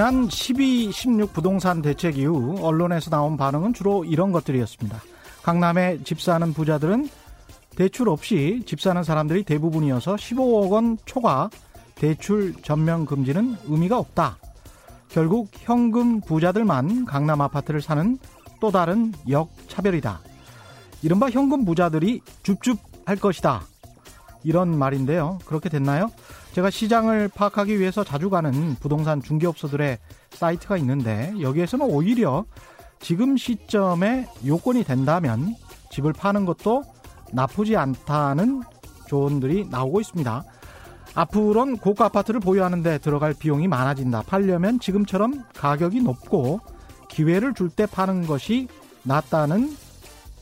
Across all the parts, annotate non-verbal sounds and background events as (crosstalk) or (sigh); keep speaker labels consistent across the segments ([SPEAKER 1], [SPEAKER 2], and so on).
[SPEAKER 1] 지난 12, 16 부동산 대책 이후 언론에서 나온 반응은 주로 이런 것들이었습니다. 강남에 집 사는 부자들은 대출 없이 집 사는 사람들이 대부분이어서 15억 원 초과 대출 전면 금지는 의미가 없다. 결국 현금 부자들만 강남 아파트를 사는 또 다른 역차별이다. 이른바 현금 부자들이 줍줍할 것이다. 이런 말인데요. 그렇게 됐나요? 제가 시장을 파악하기 위해서 자주 가는 부동산 중개업소들의 사이트가 있는데 여기에서는 오히려 지금 시점에 요건이 된다면 집을 파는 것도 나쁘지 않다는 조언들이 나오고 있습니다. 앞으로는 고가 아파트를 보유하는데 들어갈 비용이 많아진다. 팔려면 지금처럼 가격이 높고 기회를 줄 때 파는 것이 낫다는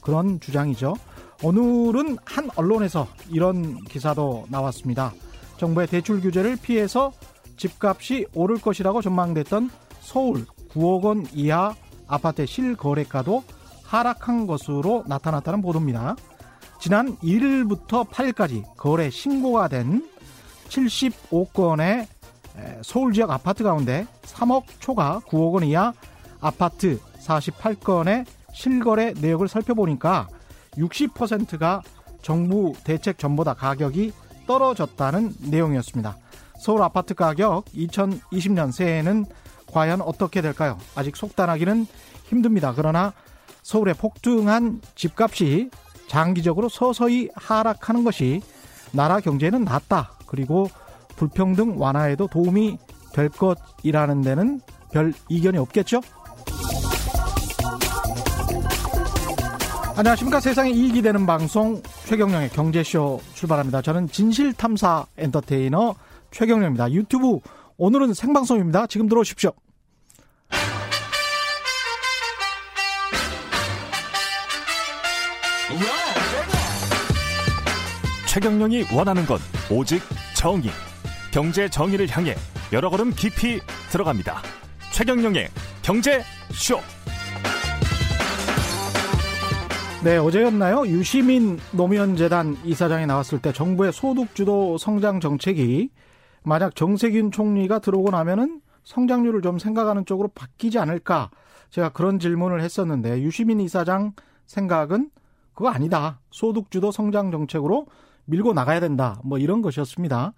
[SPEAKER 1] 그런 주장이죠. 오늘은 한 언론에서 이런 기사도 나왔습니다. 정부의 대출 규제를 피해서 집값이 오를 것이라고 전망됐던 서울 9억 원 이하 아파트 실거래가도 하락한 것으로 나타났다는 보도입니다. 지난 1일부터 8일까지 거래 신고가 된 75건의 서울 지역 아파트 가운데 3억 초과 9억 원 이하 아파트 48건의 실거래 내역을 살펴보니까 60%가 정부 대책 전보다 가격이 떨어졌다는 내용이었습니다. 서울 아파트 가격 2020년 새해에는 과연 어떻게 될까요? 아직 속단하기는 힘듭니다. 그러나 서울의 폭등한 집값이 장기적으로 서서히 하락하는 것이 나라 경제는 낫다. 그리고 불평등 완화에도 도움이 될 것이라는 데는 별 이견이 없겠죠? 안녕하십니까. 세상에 이익이 되는 방송 최경령의 경제쇼 출발합니다. 저는 진실탐사 엔터테이너 최경령입니다. 유튜브 오늘은 생방송입니다. 지금 들어오십시오.
[SPEAKER 2] 최경령이 원하는 건 오직 정의. 경제 정의를 향해 여러 걸음 깊이 들어갑니다. 최경령의 경제 쇼.
[SPEAKER 1] 네, 어제였나요? 유시민 노무현재단 이사장이 나왔을 때 정부의 소득주도 성장 정책이 만약 정세균 총리가 들어오고 나면은 성장률을 좀 생각하는 쪽으로 바뀌지 않을까? 제가 그런 질문을 했었는데 유시민 이사장 생각은 그거 아니다. 소득주도 성장 정책으로 밀고 나가야 된다. 뭐 이런 것이었습니다.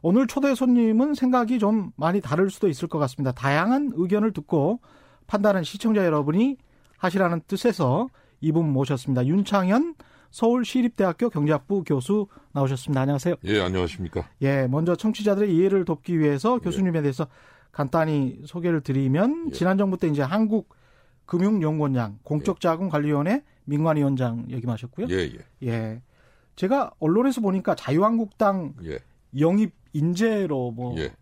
[SPEAKER 1] 오늘 초대 손님은 생각이 좀 많이 다를 수도 있을 것 같습니다. 다양한 의견을 듣고 판단은 시청자 여러분이 하시라는 뜻에서 이분 모셨습니다. 윤창현 서울시립대학교 경제학부 교수 나오셨습니다. 안녕하세요.
[SPEAKER 3] 예, 안녕하십니까.
[SPEAKER 1] 예, 먼저 청취자들의 이해를 돕기 위해서 예. 교수님에 대해서 간단히 소개를 드리면 예. 지난 정부 때 이제 한국 금융연구원장, 공적자금관리위원회 민관위원장 역임하셨고요.
[SPEAKER 3] 예, 예.
[SPEAKER 1] 예. 제가 언론에서 보니까 자유한국당 예. 영입 인재로 뭐 예.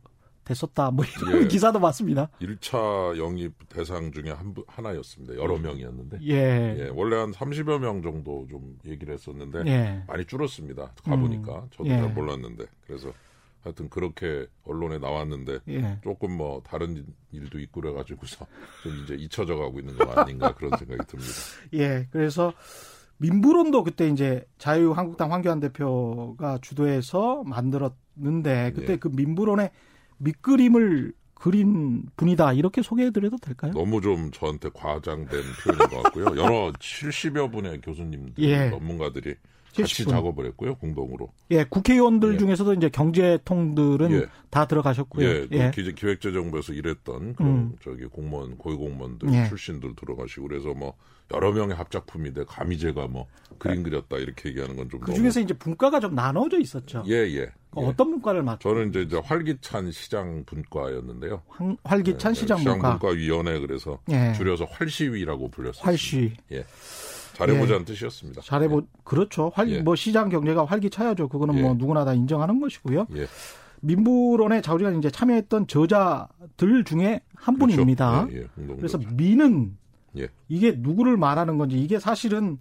[SPEAKER 1] 됐었다. 뭐 이런 예. (laughs) 기사도 봤습니다.
[SPEAKER 3] 1차 영입 대상 중에 한, 하나였습니다. 여러 음. 명이었는데. 예. 예. 원래 한 30여 명 정도 좀 얘기를 했었는데 예. 많이 줄었습니다. 가보니까 음. 저도 잘 예. 몰랐는데. 그래서 하여튼 그렇게 언론에 나왔는데 예. 조금 뭐 다른 일도 있고 그래가지고서 좀 이제 잊혀져 가고 있는 거 아닌가 그런 생각이 듭니다. (laughs)
[SPEAKER 1] 예. 그래서 민부론도 그때 이제 자유한국당 황교안 대표가 주도해서 만들었는데 그때 예. 그 민부론의 밑그림을 그린 분이다 이렇게 소개해드려도 될까요?
[SPEAKER 3] 너무 좀 저한테 과장된 표현인 것 같고요. 여러 70여 분의 교수님들, 예. 전문가들이 같이 70분. 작업을 했고요, 공동으로.
[SPEAKER 1] 예, 국회의원들 예. 중에서도 이제 경제통들은 예. 다 들어가셨고요.
[SPEAKER 3] 예, 예. 기획재정부에서 일했던 그런 음. 저기 공무원, 고위공무원들 예. 출신들 들어가시고 그래서 뭐 여러 명의 합작품인데 감히 제가 뭐 그림 그렸다 이렇게 얘기하는 건 좀.
[SPEAKER 1] 그 중에서 너무... 이제 분과가 좀 나눠져 있었죠.
[SPEAKER 3] 예, 예.
[SPEAKER 1] 그 어떤 분과를 맡?
[SPEAKER 3] 저는 이제, 이제 활기찬 시장 분과였는데요.
[SPEAKER 1] 황, 활기찬 네, 시장 분과.
[SPEAKER 3] 시장 분과 위원회 그래서 예. 줄여서 활시위라고 불렸어요.
[SPEAKER 1] 활시.
[SPEAKER 3] 예. 잘해보자는 예. 뜻이었습니다.
[SPEAKER 1] 잘해보 예. 그렇죠. 활, 예. 뭐 시장 경제가 활기차야죠. 그거는 뭐 예. 누구나 다 인정하는 것이고요. 예. 민부론에 자우리가 이제 참여했던 저자들 중에 한 그렇죠. 분입니다. 그래서 민은 이게 누구를 말하는 건지 이게 사실은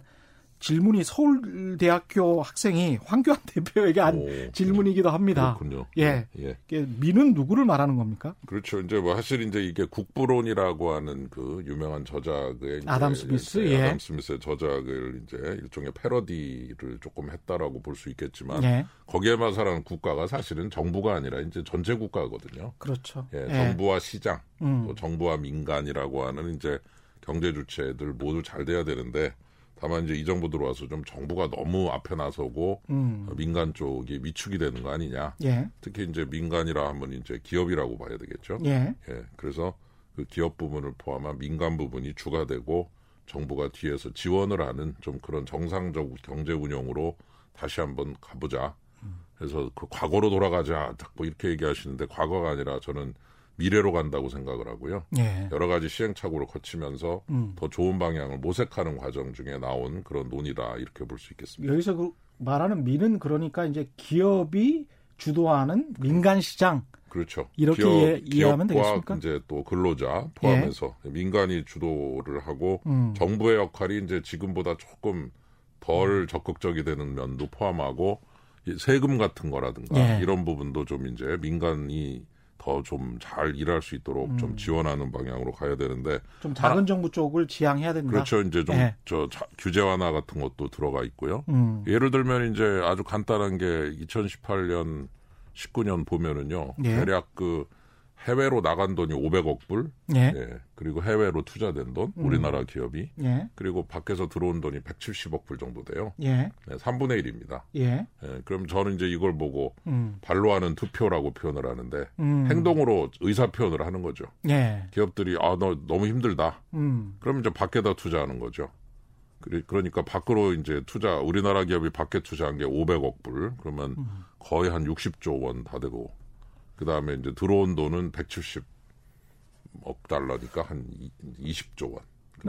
[SPEAKER 1] 질문이 서울대학교 학생이 황교안 대표에게 한 오, 질문이기도 합니다.
[SPEAKER 3] 그렇군요.
[SPEAKER 1] 예. 예. 민은 누구를 말하는 겁니까?
[SPEAKER 3] 그렇죠. 이제 뭐 사실 이제 이게 국부론이라고 하는 그 유명한 저작의
[SPEAKER 1] 아담 스미스, 예.
[SPEAKER 3] 아담 스미스의 저작을 이제 일종의 패러디를 조금 했다라고 볼 수 있겠지만 예. 거기에만 사는 국가가 사실은 정부가 아니라 이제 전체 국가거든요.
[SPEAKER 1] 그렇죠.
[SPEAKER 3] 예, 예. 정부와 시장, 음. 또 정부와 민간이라고 하는 이제 경제 주체들 모두 잘 돼야 되는데 다만 이제 이 정부 들어와서 좀 정부가 너무 앞에 나서고 음. 민간 쪽이 위축이 되는 거 아니냐. 예. 특히 이제 민간이라 하면 이제 기업이라고 봐야 되겠죠. 예. 예. 그래서 그 기업 부분을 포함한 민간 부분이 주가 되고 정부가 뒤에서 지원을 하는 좀 그런 정상적 경제 운영으로 다시 한번 가보자. 그래서 그 과거로 돌아가자. 자꾸 이렇게 얘기하시는데 과거가 아니라 저는 미래로 간다고 생각을 하고요. 예. 여러 가지 시행착오를 거치면서 음. 더 좋은 방향을 모색하는 과정 중에 나온 그런 논의다 이렇게 볼 수 있겠습니다.
[SPEAKER 1] 여기서 그 말하는 미는 그러니까 이제 기업이 주도하는 민간 시장
[SPEAKER 3] 그렇죠.
[SPEAKER 1] 이렇게 기업, 이해, 이해하면 되겠습니까?
[SPEAKER 3] 이제 또 근로자 포함해서 예. 민간이 주도를 하고 음. 정부의 역할이 이제 지금보다 조금 덜 음. 적극적이 되는 면도 포함하고 세금 같은 거라든가 예. 이런 부분도 좀 이제 민간이 더 좀 잘 일할 수 있도록 음. 좀 지원하는 방향으로 가야 되는데
[SPEAKER 1] 좀 작은 정부 쪽을 지향해야 된다.
[SPEAKER 3] 그렇죠. 이제 좀저 네. 규제 완화 같은 것도 들어가 있고요. 음. 예를 들면 이제 아주 간단한 게 2018년 19년 보면은요. 예. 대략 그 해외로 나간 돈이 500억 불, 예. 예. 그리고 해외로 투자된 돈, 음. 우리나라 기업이, 예. 그리고 밖에서 들어온 돈이 170억 불 정도 돼요. 예. 네, 3분의 1입니다. 예. 예. 그럼 저는 이제 이걸 보고 음. 발로 하는 투표라고 표현을 하는데 음. 행동으로 의사 표현을 하는 거죠. 예. 기업들이 아 너 너무 힘들다. 음. 그럼 이제 밖에다 투자하는 거죠. 그러니까 밖으로 이제 투자 우리나라 기업이 밖에 투자한 게 500억 불 그러면 음. 거의 한 60조 원 다 되고 그 다음에 이제 들어온 돈은 170억 달러니까 한 20조 원.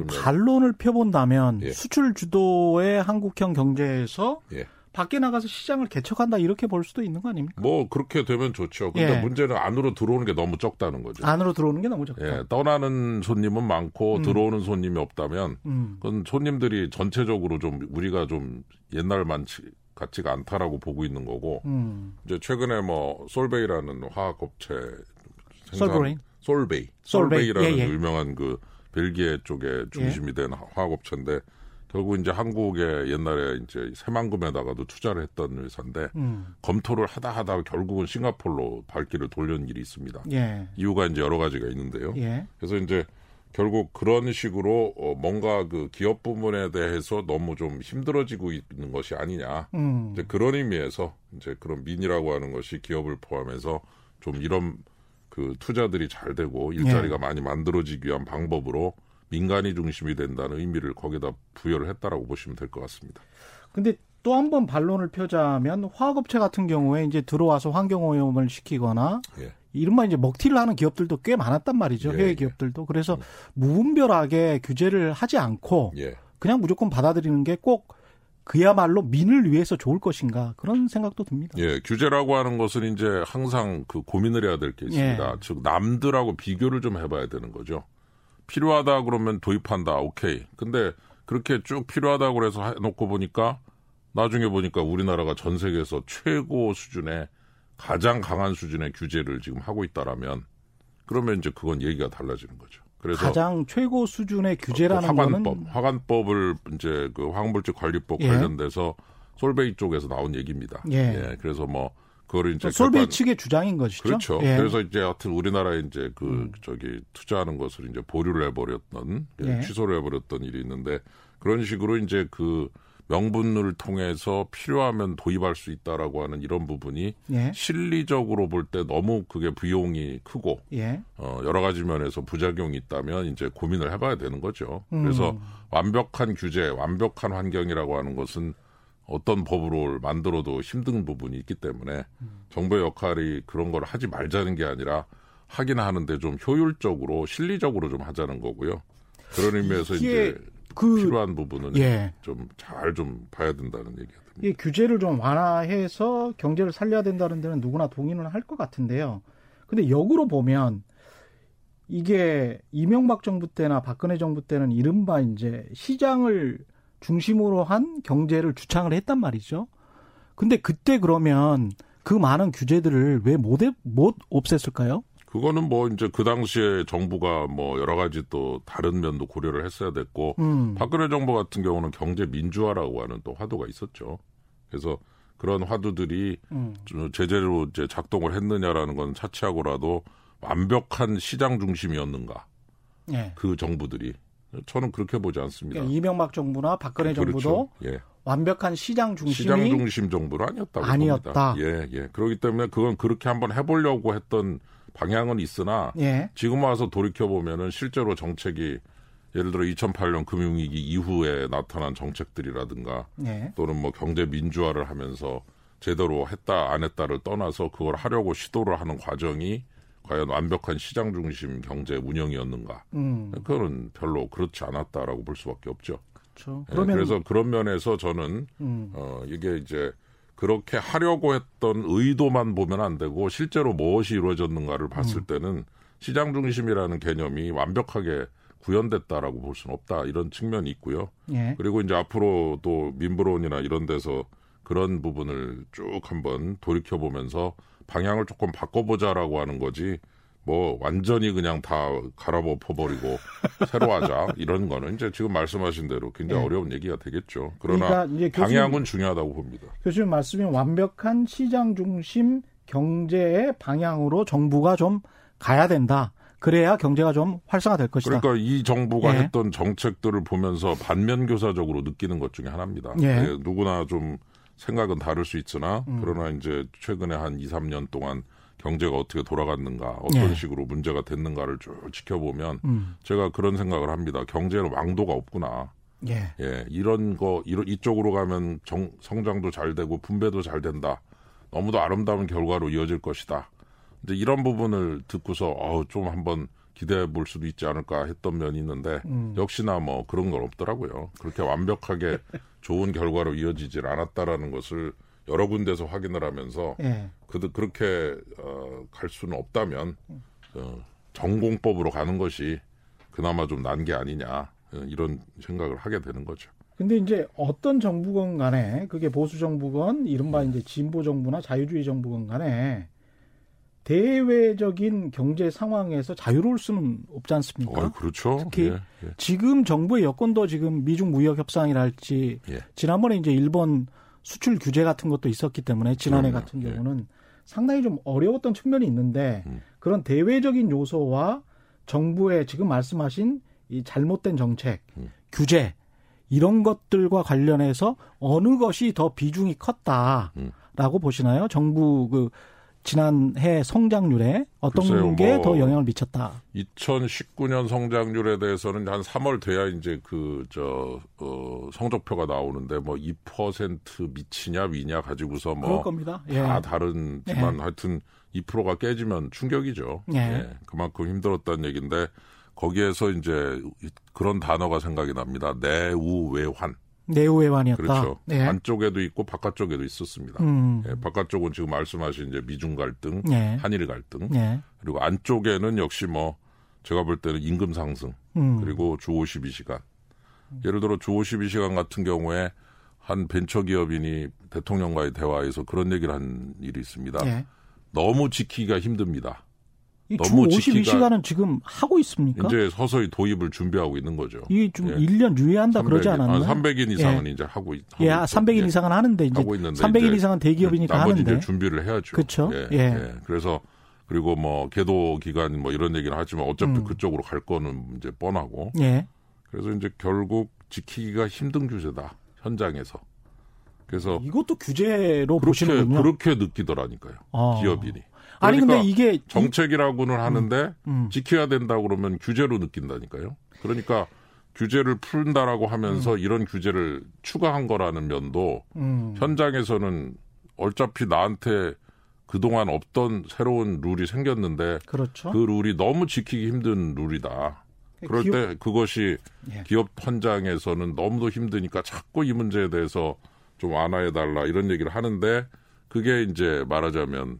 [SPEAKER 1] 반론을 펴본다면 예. 수출 주도의 한국형 경제에서 예. 밖에 나가서 시장을 개척한다 이렇게 볼 수도 있는 거 아닙니까?
[SPEAKER 3] 뭐 그렇게 되면 좋죠. 근데 예. 문제는 안으로 들어오는 게 너무 적다는 거죠.
[SPEAKER 1] 안으로 들어오는 게 너무 적다.
[SPEAKER 3] 예, 떠나는 손님은 많고 음. 들어오는 손님이 없다면 음. 그건 손님들이 전체적으로 좀 우리가 좀 옛날만 같지가 않다라고 보고 있는 거고 음. 이제 최근에 뭐 솔베이라는 화학 업체
[SPEAKER 1] 솔브레인
[SPEAKER 3] 솔베이 솔베이 라는 예, 예. 유명한 그 벨기에 쪽에 중심이 예. 된 화학 업체인데 결국 이제 한국에 옛날에 이제 새만금에다가도 투자를 했던 회사인데 음. 검토를 하다 하다 결국은 싱가폴로 발길을 돌리는 일이 있습니다. 예. 이유가 이제 여러 가지가 있는데요. 예. 그래서 이제 결국 그런 식으로 어 뭔가 그 기업 부분에 대해서 너무 좀 힘들어지고 있는 것이 아니냐. 음. 이제 그런 의미에서 이제 그런 민이라고 하는 것이 기업을 포함해서 좀 이런 그 투자들이 잘 되고 일자리가 네. 많이 만들어지기 위한 방법으로 민간이 중심이 된다는 의미를 거기다 부여를 했다라고 보시면 될 것 같습니다.
[SPEAKER 1] 근데 또 한 번 반론을 펴자면 화학업체 같은 경우에 이제 들어와서 환경오염을 시키거나 예. 이른바 이제 먹튀를 하는 기업들도 꽤 많았단 말이죠. 예, 해외 예. 기업들도. 그래서 음. 무분별하게 규제를 하지 않고 예. 그냥 무조건 받아들이는 게 꼭 그야말로 민을 위해서 좋을 것인가 그런 생각도 듭니다.
[SPEAKER 3] 예, 규제라고 하는 것은 이제 항상 그 고민을 해야 될 게 있습니다. 예. 즉 남들하고 비교를 좀 해봐야 되는 거죠. 필요하다 그러면 도입한다, 오케이. 근데 그렇게 쭉 필요하다고 그래서 해놓고 보니까 나중에 보니까 우리나라가 전 세계에서 최고 수준의 가장 강한 수준의 규제를 지금 하고 있다라면 그러면 이제 그건 얘기가 달라지는 거죠.
[SPEAKER 1] 그래서 가장 최고 수준의 규제라는 그
[SPEAKER 3] 화관법,
[SPEAKER 1] 거는
[SPEAKER 3] 화관법을 이제 그 화학물질 관리법 예. 관련돼서 솔베이 쪽에서 나온 얘기입니다. 예. 예. 그래서 뭐 그거를 이제
[SPEAKER 1] 솔베이 측의 주장인 것이죠.
[SPEAKER 3] 그렇죠. 예. 그래서 이제 하여튼 우리나라에 이제 그 음. 저기 투자하는 것을 이제 보류를 해버렸던 예. 취소를 해버렸던 일이 있는데 그런 식으로 이제 그 명분을 통해서 필요하면 도입할 수 있다라고 하는 이런 부분이 예. 실리적으로 볼 때 너무 그게 비용이 크고 예. 어, 여러 가지 면에서 부작용이 있다면 이제 고민을 해봐야 되는 거죠. 음. 그래서 완벽한 규제, 완벽한 환경이라고 하는 것은 어떤 법으로 만들어도 힘든 부분이 있기 때문에 음. 정부의 역할이 그런 걸 하지 말자는 게 아니라 하긴 하는데 좀 효율적으로 실리적으로 좀 하자는 거고요. 그런 의미에서 이제 그 필요한 부분은 예. 좀잘좀 좀 봐야 된다는 얘기가 듭니다.
[SPEAKER 1] 이 규제를 좀 완화해서 경제를 살려야 된다는 데는 누구나 동의는 할 것 같은데요. 근데 역으로 보면 이게 이명박 정부 때나 박근혜 정부 때는 이른바 이제 시장을 중심으로 한 경제를 주창을 했단 말이죠. 근데 그때 그러면 그 많은 규제들을 왜 못 못 없앴을까요?
[SPEAKER 3] 그거는 뭐 이제 그 당시에 정부가 뭐 여러 가지 또 다른 면도 고려를 했어야 됐고 음. 박근혜 정부 같은 경우는 경제 민주화라고 하는 또 화두가 있었죠. 그래서 그런 화두들이 음. 제대로 이제 작동을 했느냐라는 건 차치하고라도 완벽한 시장 중심이었는가? 예. 그 정부들이 저는 그렇게 보지 않습니다.
[SPEAKER 1] 그러니까 이명박 정부나 박근혜 그렇죠. 정부도 예. 완벽한 시장 중심이
[SPEAKER 3] 시장 중심 정부는 아니었다고 아니었다. 봅니다. 예, 예. 그렇기 때문에 그건 그렇게 한번 해보려고 했던 방향은 있으나 예. 지금 와서 돌이켜 보면은 실제로 정책이 예를 들어 2008년 금융위기 이후에 나타난 정책들이라든가 예. 또는 뭐 경제 민주화를 하면서 제대로 했다 안 했다를 떠나서 그걸 하려고 시도를 하는 과정이 과연 완벽한 시장 중심 경제 운영이었는가? 음. 그거는 별로 그렇지 않았다라고 볼 수밖에 없죠. 그렇죠. 예, 그러면... 그래서 그런 면에서 저는 음. 어 이게 이제 그렇게 하려고 했던 의도만 보면 안 되고 실제로 무엇이 이루어졌는가를 봤을 음. 때는 시장 중심이라는 개념이 완벽하게 구현됐다라고 볼 수는 없다 이런 측면이 있고요. 예. 그리고 이제 앞으로 또 민부론이나 이런 데서 그런 부분을 쭉 한번 돌이켜 보면서 방향을 조금 바꿔보자라고 하는 거지 뭐 완전히 그냥 다 갈아엎어 버리고 (laughs) 새로 하자 이런 거는 이제 지금 말씀하신 대로 굉장히 네. 어려운 얘기가 되겠죠. 그러나 그러니까 방향은 교수님, 중요하다고 봅니다.
[SPEAKER 1] 교수님 말씀이 완벽한 시장 중심 경제의 방향으로 정부가 좀 가야 된다. 그래야 경제가 좀 활성화될 것이다.
[SPEAKER 3] 그러니까 이 정부가 예. 했던 정책들을 보면서 반면 교사적으로 느끼는 것 중에 하나입니다. 예. 예 누구나 좀 생각은 다를 수 있으나 음. 그러나 이제 최근에 한 2, 3년 동안 경제가 어떻게 돌아갔는가, 어떤 네. 식으로 문제가 됐는가를 쭉 지켜보면 음. 제가 그런 생각을 합니다. 경제는 왕도가 없구나. 예. 예. 이런 거, 이런, 이쪽으로 가면 정, 성장도 잘 되고 분배도 잘 된다. 너무도 아름다운 결과로 이어질 것이다. 이제 이런 부분을 듣고서, 어, 좀 한번 기대해 볼 수도 있지 않을까 했던 면이 있는데, 음. 역시나 뭐 그런 건 없더라고요. 그렇게 완벽하게 (laughs) 좋은 결과로 이어지질 않았다라는 것을 여러 군데서 확인을 하면서 예. 그 그렇게 어, 갈 수는 없다면 어, 전공법으로 가는 것이 그나마 좀 난 게 아니냐 어, 이런 생각을 하게 되는 거죠.
[SPEAKER 1] 근데 이제 어떤 정부건 간에 그게 보수 정부건 이른바 음. 이제 진보 정부나 자유주의 정부건 간에 대외적인 경제 상황에서 자유로울 수는 없지 않습니까?
[SPEAKER 3] 어, 그렇죠.
[SPEAKER 1] 특히 예, 예. 지금 정부의 여건도 지금 미중 무역 협상이랄지 예. 지난번에 이제 일본 수출 규제 같은 것도 있었기 때문에 지난해 그럼요. 같은 예. 경우는 상당히 좀 어려웠던 측면이 있는데 음. 그런 대외적인 요소와 정부의 지금 말씀하신 이 잘못된 정책, 음. 규제 이런 것들과 관련해서 어느 것이 더 비중이 컸다라고 음. 보시나요? 정부 그 지난해 성장률에 어떤 게 더 영향을 미쳤다?
[SPEAKER 3] 2019년 성장률에 대해서는 한 3월 돼야 이제 그, 저, 어, 성적표가 나오는데 뭐 2% 미치냐, 위냐 가지고서 뭐. 예. 다 다른지만 예. 하여튼 2%가 깨지면 충격이죠. 예. 예. 그만큼 힘들었다는 얘기인데 거기에서 이제 그런 단어가 생각이 납니다. 내우외환.
[SPEAKER 1] 내후 외환이었다.
[SPEAKER 3] 그렇죠. 네. 안쪽에도 있고 바깥쪽에도 있었습니다. 음. 예, 바깥쪽은 지금 말씀하신 이제 미중 갈등, 네. 한일 갈등, 네. 그리고 안쪽에는 역시 뭐 제가 볼 때는 임금 상승, 음. 그리고 주 52시간. 예를 들어 주 52시간 같은 경우에 한 벤처기업인이 대통령과의 대화에서 그런 얘기를 한 일이 있습니다. 네. 너무 지키기가 힘듭니다.
[SPEAKER 1] 주 52시간은 지금 하고 있습니까?
[SPEAKER 3] 이제 서서히 도입을 준비하고 있는 거죠.
[SPEAKER 1] 이게 좀 예. 1년 유예한다 300인, 그러지 않았나요?
[SPEAKER 3] 아, 300인 이상은 예. 이제 하고, 있, 예,
[SPEAKER 1] 300인 예. 이상은 하는데 이제 하고 있는데 300인 이상은 대기업이니까
[SPEAKER 3] 나머지
[SPEAKER 1] 하는데.
[SPEAKER 3] 이제 준비를 해야죠.
[SPEAKER 1] 그렇죠.
[SPEAKER 3] 예. 예. 예. 그래서 그리고 뭐 계도 기간 뭐 이런 얘기는 하지만 어차피 음. 그쪽으로 갈 거는 이제 뻔하고. 예. 그래서 이제 결국 지키기가 힘든 규제다 현장에서. 그래서
[SPEAKER 1] 이것도 규제로 그렇게, 보시는군요.
[SPEAKER 3] 그렇게 느끼더라니까요. 아. 기업인이.
[SPEAKER 1] 아니 근데 그러니까 이게
[SPEAKER 3] 정책이라고는 하는데 음, 음. 지켜야 된다 그러면 규제로 느낀다니까요. 그러니까 규제를 푼다라고 하면서 음. 이런 규제를 추가한 거라는 면도 음. 현장에서는 어차피 나한테 그동안 없던 새로운 룰이 생겼는데
[SPEAKER 1] 그렇죠.
[SPEAKER 3] 그 룰이 너무 지키기 힘든 룰이다. 그럴 기업... 때 그것이 예. 기업 현장에서는 너무도 힘드니까 자꾸 이 문제에 대해서 좀 완화해 달라 이런 얘기를 하는데 그게 이제 말하자면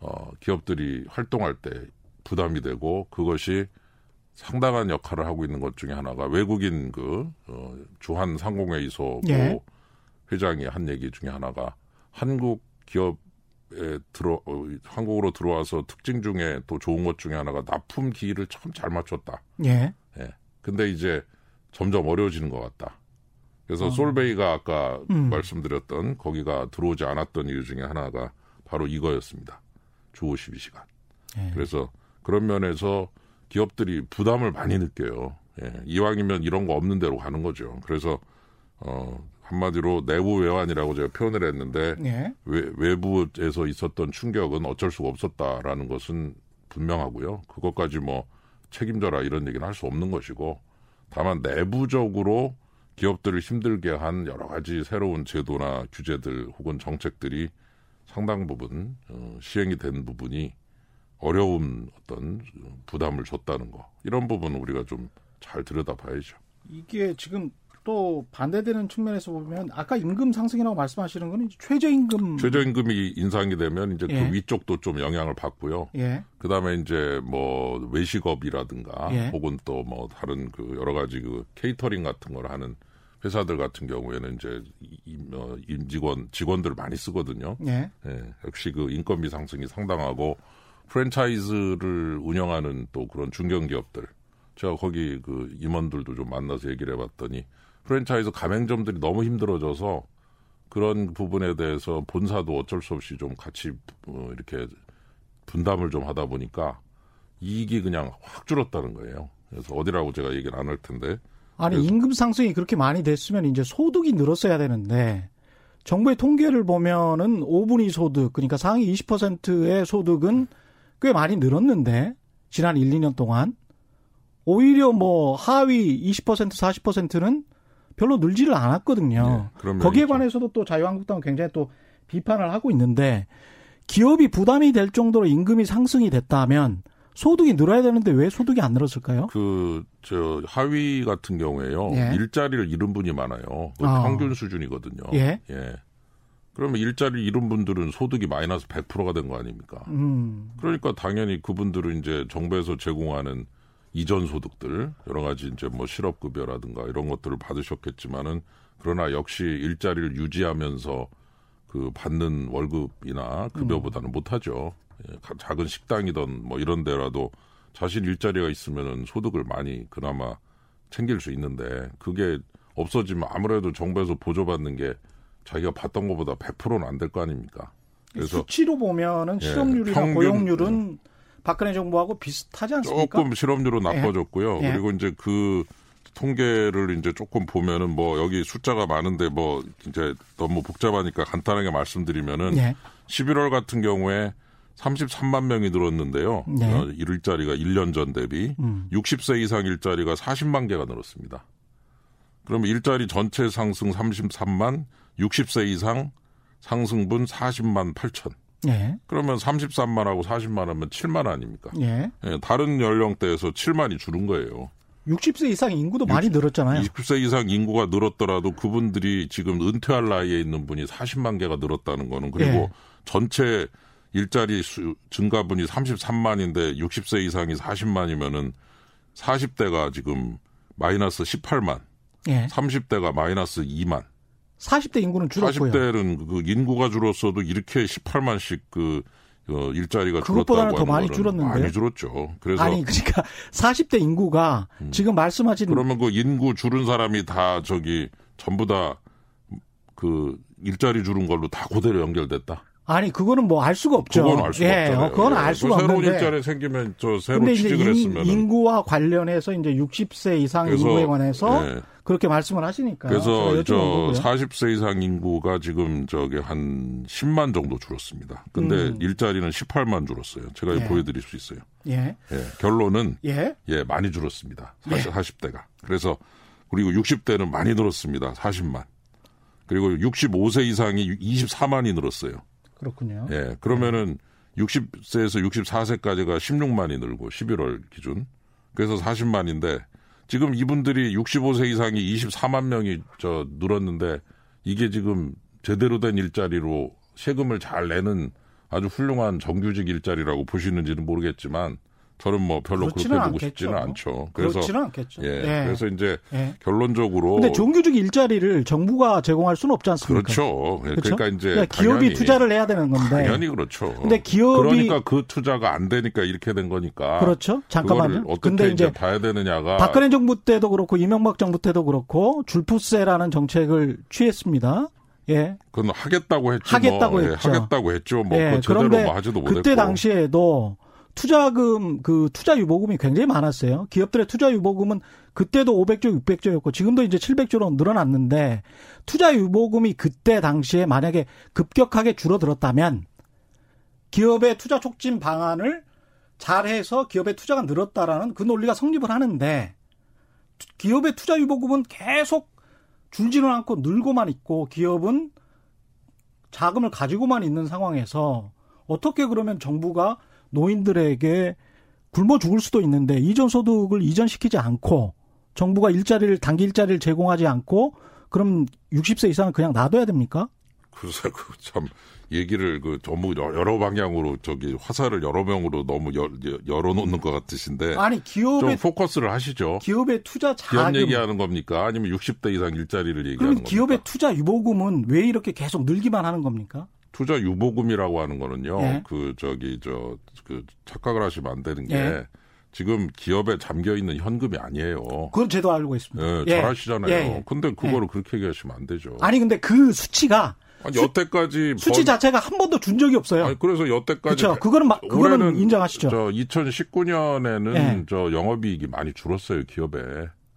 [SPEAKER 3] 어, 기업들이 활동할 때 부담이 되고 그것이 상당한 역할을 하고 있는 것 중에 하나가 외국인 그 어, 주한 상공회의소 예. 회장이 한 얘기 중에 하나가 한국 기업에 들어 어, 한국으로 들어와서 특징 중에 또 좋은 것 중에 하나가 납품 기일을 참 잘 맞췄다. 예. 예. 근데 이제 점점 어려워지는 것 같다. 그래서 어. 솔베이가 아까 음. 말씀드렸던 거기가 들어오지 않았던 이유 중에 하나가 바로 이거였습니다. 주 52시간. 예. 그래서 그런 면에서 기업들이 부담을 많이 느껴요. 예. 이왕이면 이런 거 없는 대로 가는 거죠. 그래서 어 한마디로 내부 외환이라고 제가 표현을 했는데 예. 외, 외부에서 있었던 충격은 어쩔 수가 없었다라는 것은 분명하고요. 그것까지 뭐 책임져라 이런 얘기는 할 수 없는 것이고 다만 내부적으로 기업들을 힘들게 한 여러 가지 새로운 제도나 규제들 혹은 정책들이 상당 부분 어, 시행이 된 부분이 어려운 어떤 부담을 줬다는 거 이런 부분은 우리가 좀 잘 들여다봐야죠.
[SPEAKER 1] 이게 지금 또 반대되는 측면에서 보면 아까 임금 상승이라고 말씀하시는 건 최저임금
[SPEAKER 3] 최저임금이 인상이 되면 이제 그 예. 그 위쪽도 좀 영향을 받고요. 예. 그다음에 이제 뭐 외식업이라든가 예. 혹은 또 뭐 다른 그 여러 가지 그 케이터링 같은 걸 하는 회사들 같은 경우에는 이제 어, 임직원 직원들을 많이 쓰거든요. 예. 예. 역시 그 인건비 상승이 상당하고 프랜차이즈를 운영하는 또 그런 중견기업들 제가 거기 그 임원들도 좀 만나서 얘기를 해봤더니 프랜차이즈 가맹점들이 너무 힘들어져서 그런 부분에 대해서 본사도 어쩔 수 없이 좀 같이 어, 이렇게 분담을 좀 하다 보니까 이익이 그냥 확 줄었다는 거예요. 그래서 어디라고 제가 얘기를 안 할 텐데
[SPEAKER 1] 아니 임금 상승이 그렇게 많이 됐으면 이제 소득이 늘었어야 되는데 정부의 통계를 보면은 5분위 소득 그러니까 상위 20%의 소득은 꽤 많이 늘었는데 지난 1, 2년 동안 오히려 뭐 하위 20% 40%는 별로 늘지를 않았거든요. 네, 거기에 관해서도 또 자유한국당은 굉장히 또 비판을 하고 있는데 기업이 부담이 될 정도로 임금이 상승이 됐다면 소득이 늘어야 되는데 왜 소득이 안 늘었을까요?
[SPEAKER 3] 그, 저, 하위 같은 경우에요. 예. 일자리를 잃은 분이 많아요. 그 아. 평균 수준이거든요. 예. 예. 그러면 일자리를 잃은 분들은 소득이 마이너스 100%가 된 거 아닙니까? 음. 그러니까 당연히 그분들은 이제 정부에서 제공하는 이전 소득들, 여러 가지 이제 뭐 실업급여라든가 이런 것들을 받으셨겠지만은 그러나 역시 일자리를 유지하면서 그 받는 월급이나 급여보다는 음. 못하죠. 예, 작은 식당이든 뭐 이런 데라도 자신 일자리가 있으면은 소득을 많이 그나마 챙길 수 있는데 그게 없어지면 아무래도 정부에서 보조받는 게 자기가 받던 것보다 100%는 안 될 거 아닙니까?
[SPEAKER 1] 그래서 수치로 보면은 예, 실업률이나 예, 고용률은 박근혜 정부하고 비슷하지 않습니까?
[SPEAKER 3] 조금 실업률은 예. 나빠졌고요. 예. 그리고 이제 그 통계를 이제 조금 보면은 뭐 여기 숫자가 많은데 뭐 이제 너무 복잡하니까 간단하게 말씀드리면은 예. 11월 같은 경우에 33만 명이 늘었는데요. 네. 어, 일자리가 1년 전 대비 음. 60세 이상 일자리가 40만 개가 늘었습니다. 그러면 일자리 전체 상승 33만, 60세 이상 상승분 40만 8천. 예. 그러면 33만하고 40만 하면 7만 아닙니까? 예. 예. 다른 연령대에서 7만이 줄은 거예요.
[SPEAKER 1] 60세 이상 인구도 60, 많이 늘었잖아요.
[SPEAKER 3] 60세 이상 인구가 늘었더라도 그분들이 지금 은퇴할 나이에 있는 분이 40만 개가 늘었다는 거는 그리고 예. 전체 일자리 수, 증가분이 33만인데 60세 이상이 40만이면은 40대가 지금 마이너스 18만, 예. 30대가 마이너스 2만.
[SPEAKER 1] 40대 인구는 줄었고요.
[SPEAKER 3] 40대는 그 인구가 줄었어도 이렇게 18만씩 그 어, 일자리가 그것보다는
[SPEAKER 1] 더 많이 줄었는데
[SPEAKER 3] 많이 줄었죠. 그래서
[SPEAKER 1] 아니 그러니까 40대 인구가 음. 지금 말씀하신
[SPEAKER 3] 그러면 그 인구 줄은 사람이 다 저기 전부 다 그 일자리 줄은 걸로 다 그대로 연결됐다.
[SPEAKER 1] 아니 그거는 뭐 알 수가 없죠.
[SPEAKER 3] 그건 알 수가 예, 없잖아요.
[SPEAKER 1] 그건 알 수가
[SPEAKER 3] 예.
[SPEAKER 1] 없는데.
[SPEAKER 3] 새로운 일자리 생기면 저 새로 취직을 했으면
[SPEAKER 1] 인구와 관련해서 이제 60세 이상 인구에 관해서 예. 그렇게 말씀을 하시니까.
[SPEAKER 3] 그래서 저 거고요. 40세 이상 인구가 지금 저기 한 10만 정도 줄었습니다. 근데 음. 일자리는 18만 줄었어요. 제가 예. 보여드릴 수 있어요. 예. 예. 결론은 예. 예 많이 줄었습니다. 40, 40대가. 그래서 그리고 60대는 많이 늘었습니다. 40만. 그리고 65세 이상이 24만이 늘었어요.
[SPEAKER 1] 그렇군요.
[SPEAKER 3] 예. 그러면은 네. 60세에서 64세까지가 16만이 늘고 11월 기준. 그래서 40만인데 지금 이분들이 65세 이상이 24만 명이 저 늘었는데 이게 지금 제대로 된 일자리로 세금을 잘 내는 아주 훌륭한 정규직 일자리라고 보시는지는 모르겠지만 저는 뭐 별로 그렇게 보고 않겠죠. 싶지는 않죠. 그래서
[SPEAKER 1] 그렇지는 않겠죠.
[SPEAKER 3] 예. 예. 그래서 이제 예. 결론적으로
[SPEAKER 1] 근데 정규직 일자리를 정부가 제공할 수는 없지 않습니까?
[SPEAKER 3] 그렇죠. 그렇죠? 그러니까 이제
[SPEAKER 1] 그러니까 기업이 투자를 해야 되는 건데
[SPEAKER 3] 당연히 그렇죠.
[SPEAKER 1] 근데 기업이
[SPEAKER 3] 그러니까 그 투자가 안 되니까 이렇게 된 거니까.
[SPEAKER 1] 그렇죠. 잠깐만요.
[SPEAKER 3] 어떻게 근데 이제 봐야 되느냐가
[SPEAKER 1] 박근혜 정부 때도 그렇고 이명박 정부 때도 그렇고 줄푸세라는 정책을 취했습니다. 예.
[SPEAKER 3] 그건 하겠다고 했죠.
[SPEAKER 1] 하겠다고
[SPEAKER 3] 뭐.
[SPEAKER 1] 했죠.
[SPEAKER 3] 예, 하겠다고 했죠. 뭐 예, 그 제대로 뭐.
[SPEAKER 1] 그때 당시에도 투자금 그 투자 유보금이 굉장히 많았어요. 기업들의 투자 유보금은 그때도 500조, 600조였고 지금도 이제 700조로 늘어났는데 투자 유보금이 그때 당시에 만약에 급격하게 줄어들었다면 기업의 투자 촉진 방안을 잘해서 기업의 투자가 늘었다라는 그 논리가 성립을 하는데 기업의 투자 유보금은 계속 줄지는 않고 늘고만 있고 기업은 자금을 가지고만 있는 상황에서 어떻게 그러면 정부가 노인들에게 굶어 죽을 수도 있는데 이전 소득을 이전시키지 않고 정부가 일자리를 단기 일자리를 제공하지 않고 그럼 60세 이상은 그냥 놔둬야 됩니까?
[SPEAKER 3] 그래서 참 얘기를 그 전부 여러 방향으로 저기 화살을 여러 명으로 너무 열, 열어놓는 것 같으신데
[SPEAKER 1] 아니 기업에
[SPEAKER 3] 좀 포커스를 하시죠.
[SPEAKER 1] 기업의 투자 자금
[SPEAKER 3] 기업 얘기하는 겁니까? 아니면 60대 이상 일자리를 얘기하는 겁니까?
[SPEAKER 1] 기업의 투자 유보금은 왜 이렇게 계속 늘기만 하는 겁니까?
[SPEAKER 3] 투자 유보금이라고 하는 거는요. 예. 그 저기 저 그 착각을 하시면 안 되는 게 예. 지금 기업에 잠겨 있는 현금이 아니에요.
[SPEAKER 1] 그건 저도 알고 있습니다.
[SPEAKER 3] 예, 예. 잘 아시잖아요. 예. 근데 그거를 예. 그렇게 얘기하시면 안 되죠.
[SPEAKER 1] 아니 근데 그 수치가
[SPEAKER 3] 아니, 여태까지
[SPEAKER 1] 수치 번... 자체가 한 번도 준 적이 없어요.
[SPEAKER 3] 아니, 그래서 여태까지
[SPEAKER 1] 그렇죠. 그거는 마, 그거는 인정하시죠.
[SPEAKER 3] 저 2019년에는 예. 저 영업이익이 많이 줄었어요 기업에.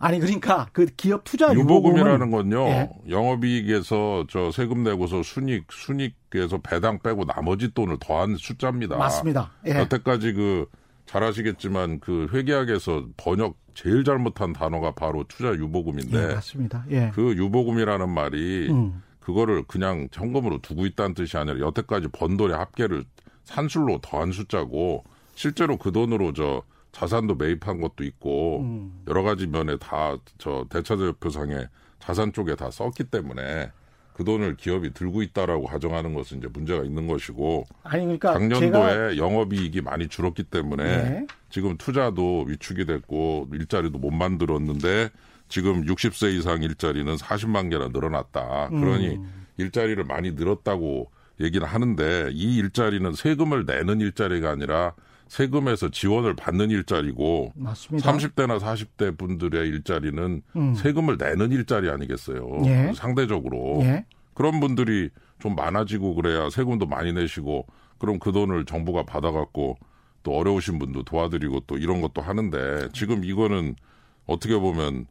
[SPEAKER 1] 아니 그러니까 그 기업 투자
[SPEAKER 3] 유보금이라는 건요. 예. 영업이익에서 저 세금 내고서 순익 순익에서 배당 빼고 나머지 돈을 더한 숫자입니다.
[SPEAKER 1] 맞습니다.
[SPEAKER 3] 예. 여태까지 그 잘 아시겠지만 그 회계학에서 번역 제일 잘못한 단어가 바로 투자 유보금인데
[SPEAKER 1] 예, 맞습니다. 예.
[SPEAKER 3] 그 유보금이라는 말이 음. 그거를 그냥 현금으로 두고 있다는 뜻이 아니라 여태까지 번 돈의 합계를 산술로 더한 숫자고 실제로 그 돈으로 저 자산도 매입한 것도 있고 음. 여러 가지 면에 다 저 대차대표상에 자산 쪽에 다 썼기 때문에 그 돈을 기업이 들고 있다라고 가정하는 것은 이제 문제가 있는 것이고
[SPEAKER 1] 아니 그러니까
[SPEAKER 3] 작년도에 영업이익이 많이 줄었기 때문에 네. 지금 투자도 위축이 됐고 일자리도 못 만들었는데 지금 60세 이상 일자리는 40만 개나 늘어났다. 그러니 음. 일자리를 많이 늘었다고 얘기를 하는데 이 일자리는 세금을 내는 일자리가 아니라 세금에서 지원을 받는 일자리고
[SPEAKER 1] 맞습니다.
[SPEAKER 3] 30대나 40대 분들의 일자리는 음. 세금을 내는 일자리 아니겠어요.
[SPEAKER 1] 예.
[SPEAKER 3] 상대적으로.
[SPEAKER 1] 예.
[SPEAKER 3] 그런 분들이 좀 많아지고 그래야 세금도 많이 내시고 그럼 그 돈을 정부가 받아갖고 또 어려우신 분도 도와드리고 또 이런 것도 하는데 지금 이거는 어떻게 보면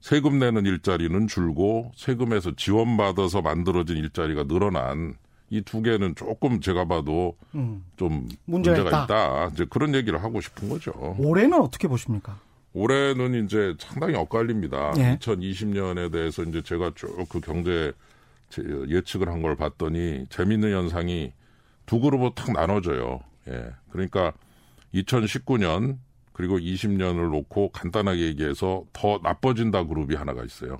[SPEAKER 3] 세금 내는 일자리는 줄고 세금에서 지원받아서 만들어진 일자리가 늘어난 이 두 개는 조금 제가 봐도 음. 좀 문제가, 문제가 있다. 있다. 이제 그런 얘기를 하고 싶은 거죠.
[SPEAKER 1] 올해는 어떻게 보십니까?
[SPEAKER 3] 올해는 이제 상당히 엇갈립니다. 예. 2020년에 대해서 이제 제가 쭉 그 경제 예측을 한 걸 봤더니 재밌는 현상이 두 그룹으로 탁 나눠져요. 예. 그러니까 2019년 그리고 20년을 놓고 간단하게 얘기해서 더 나빠진다 그룹이 하나가 있어요.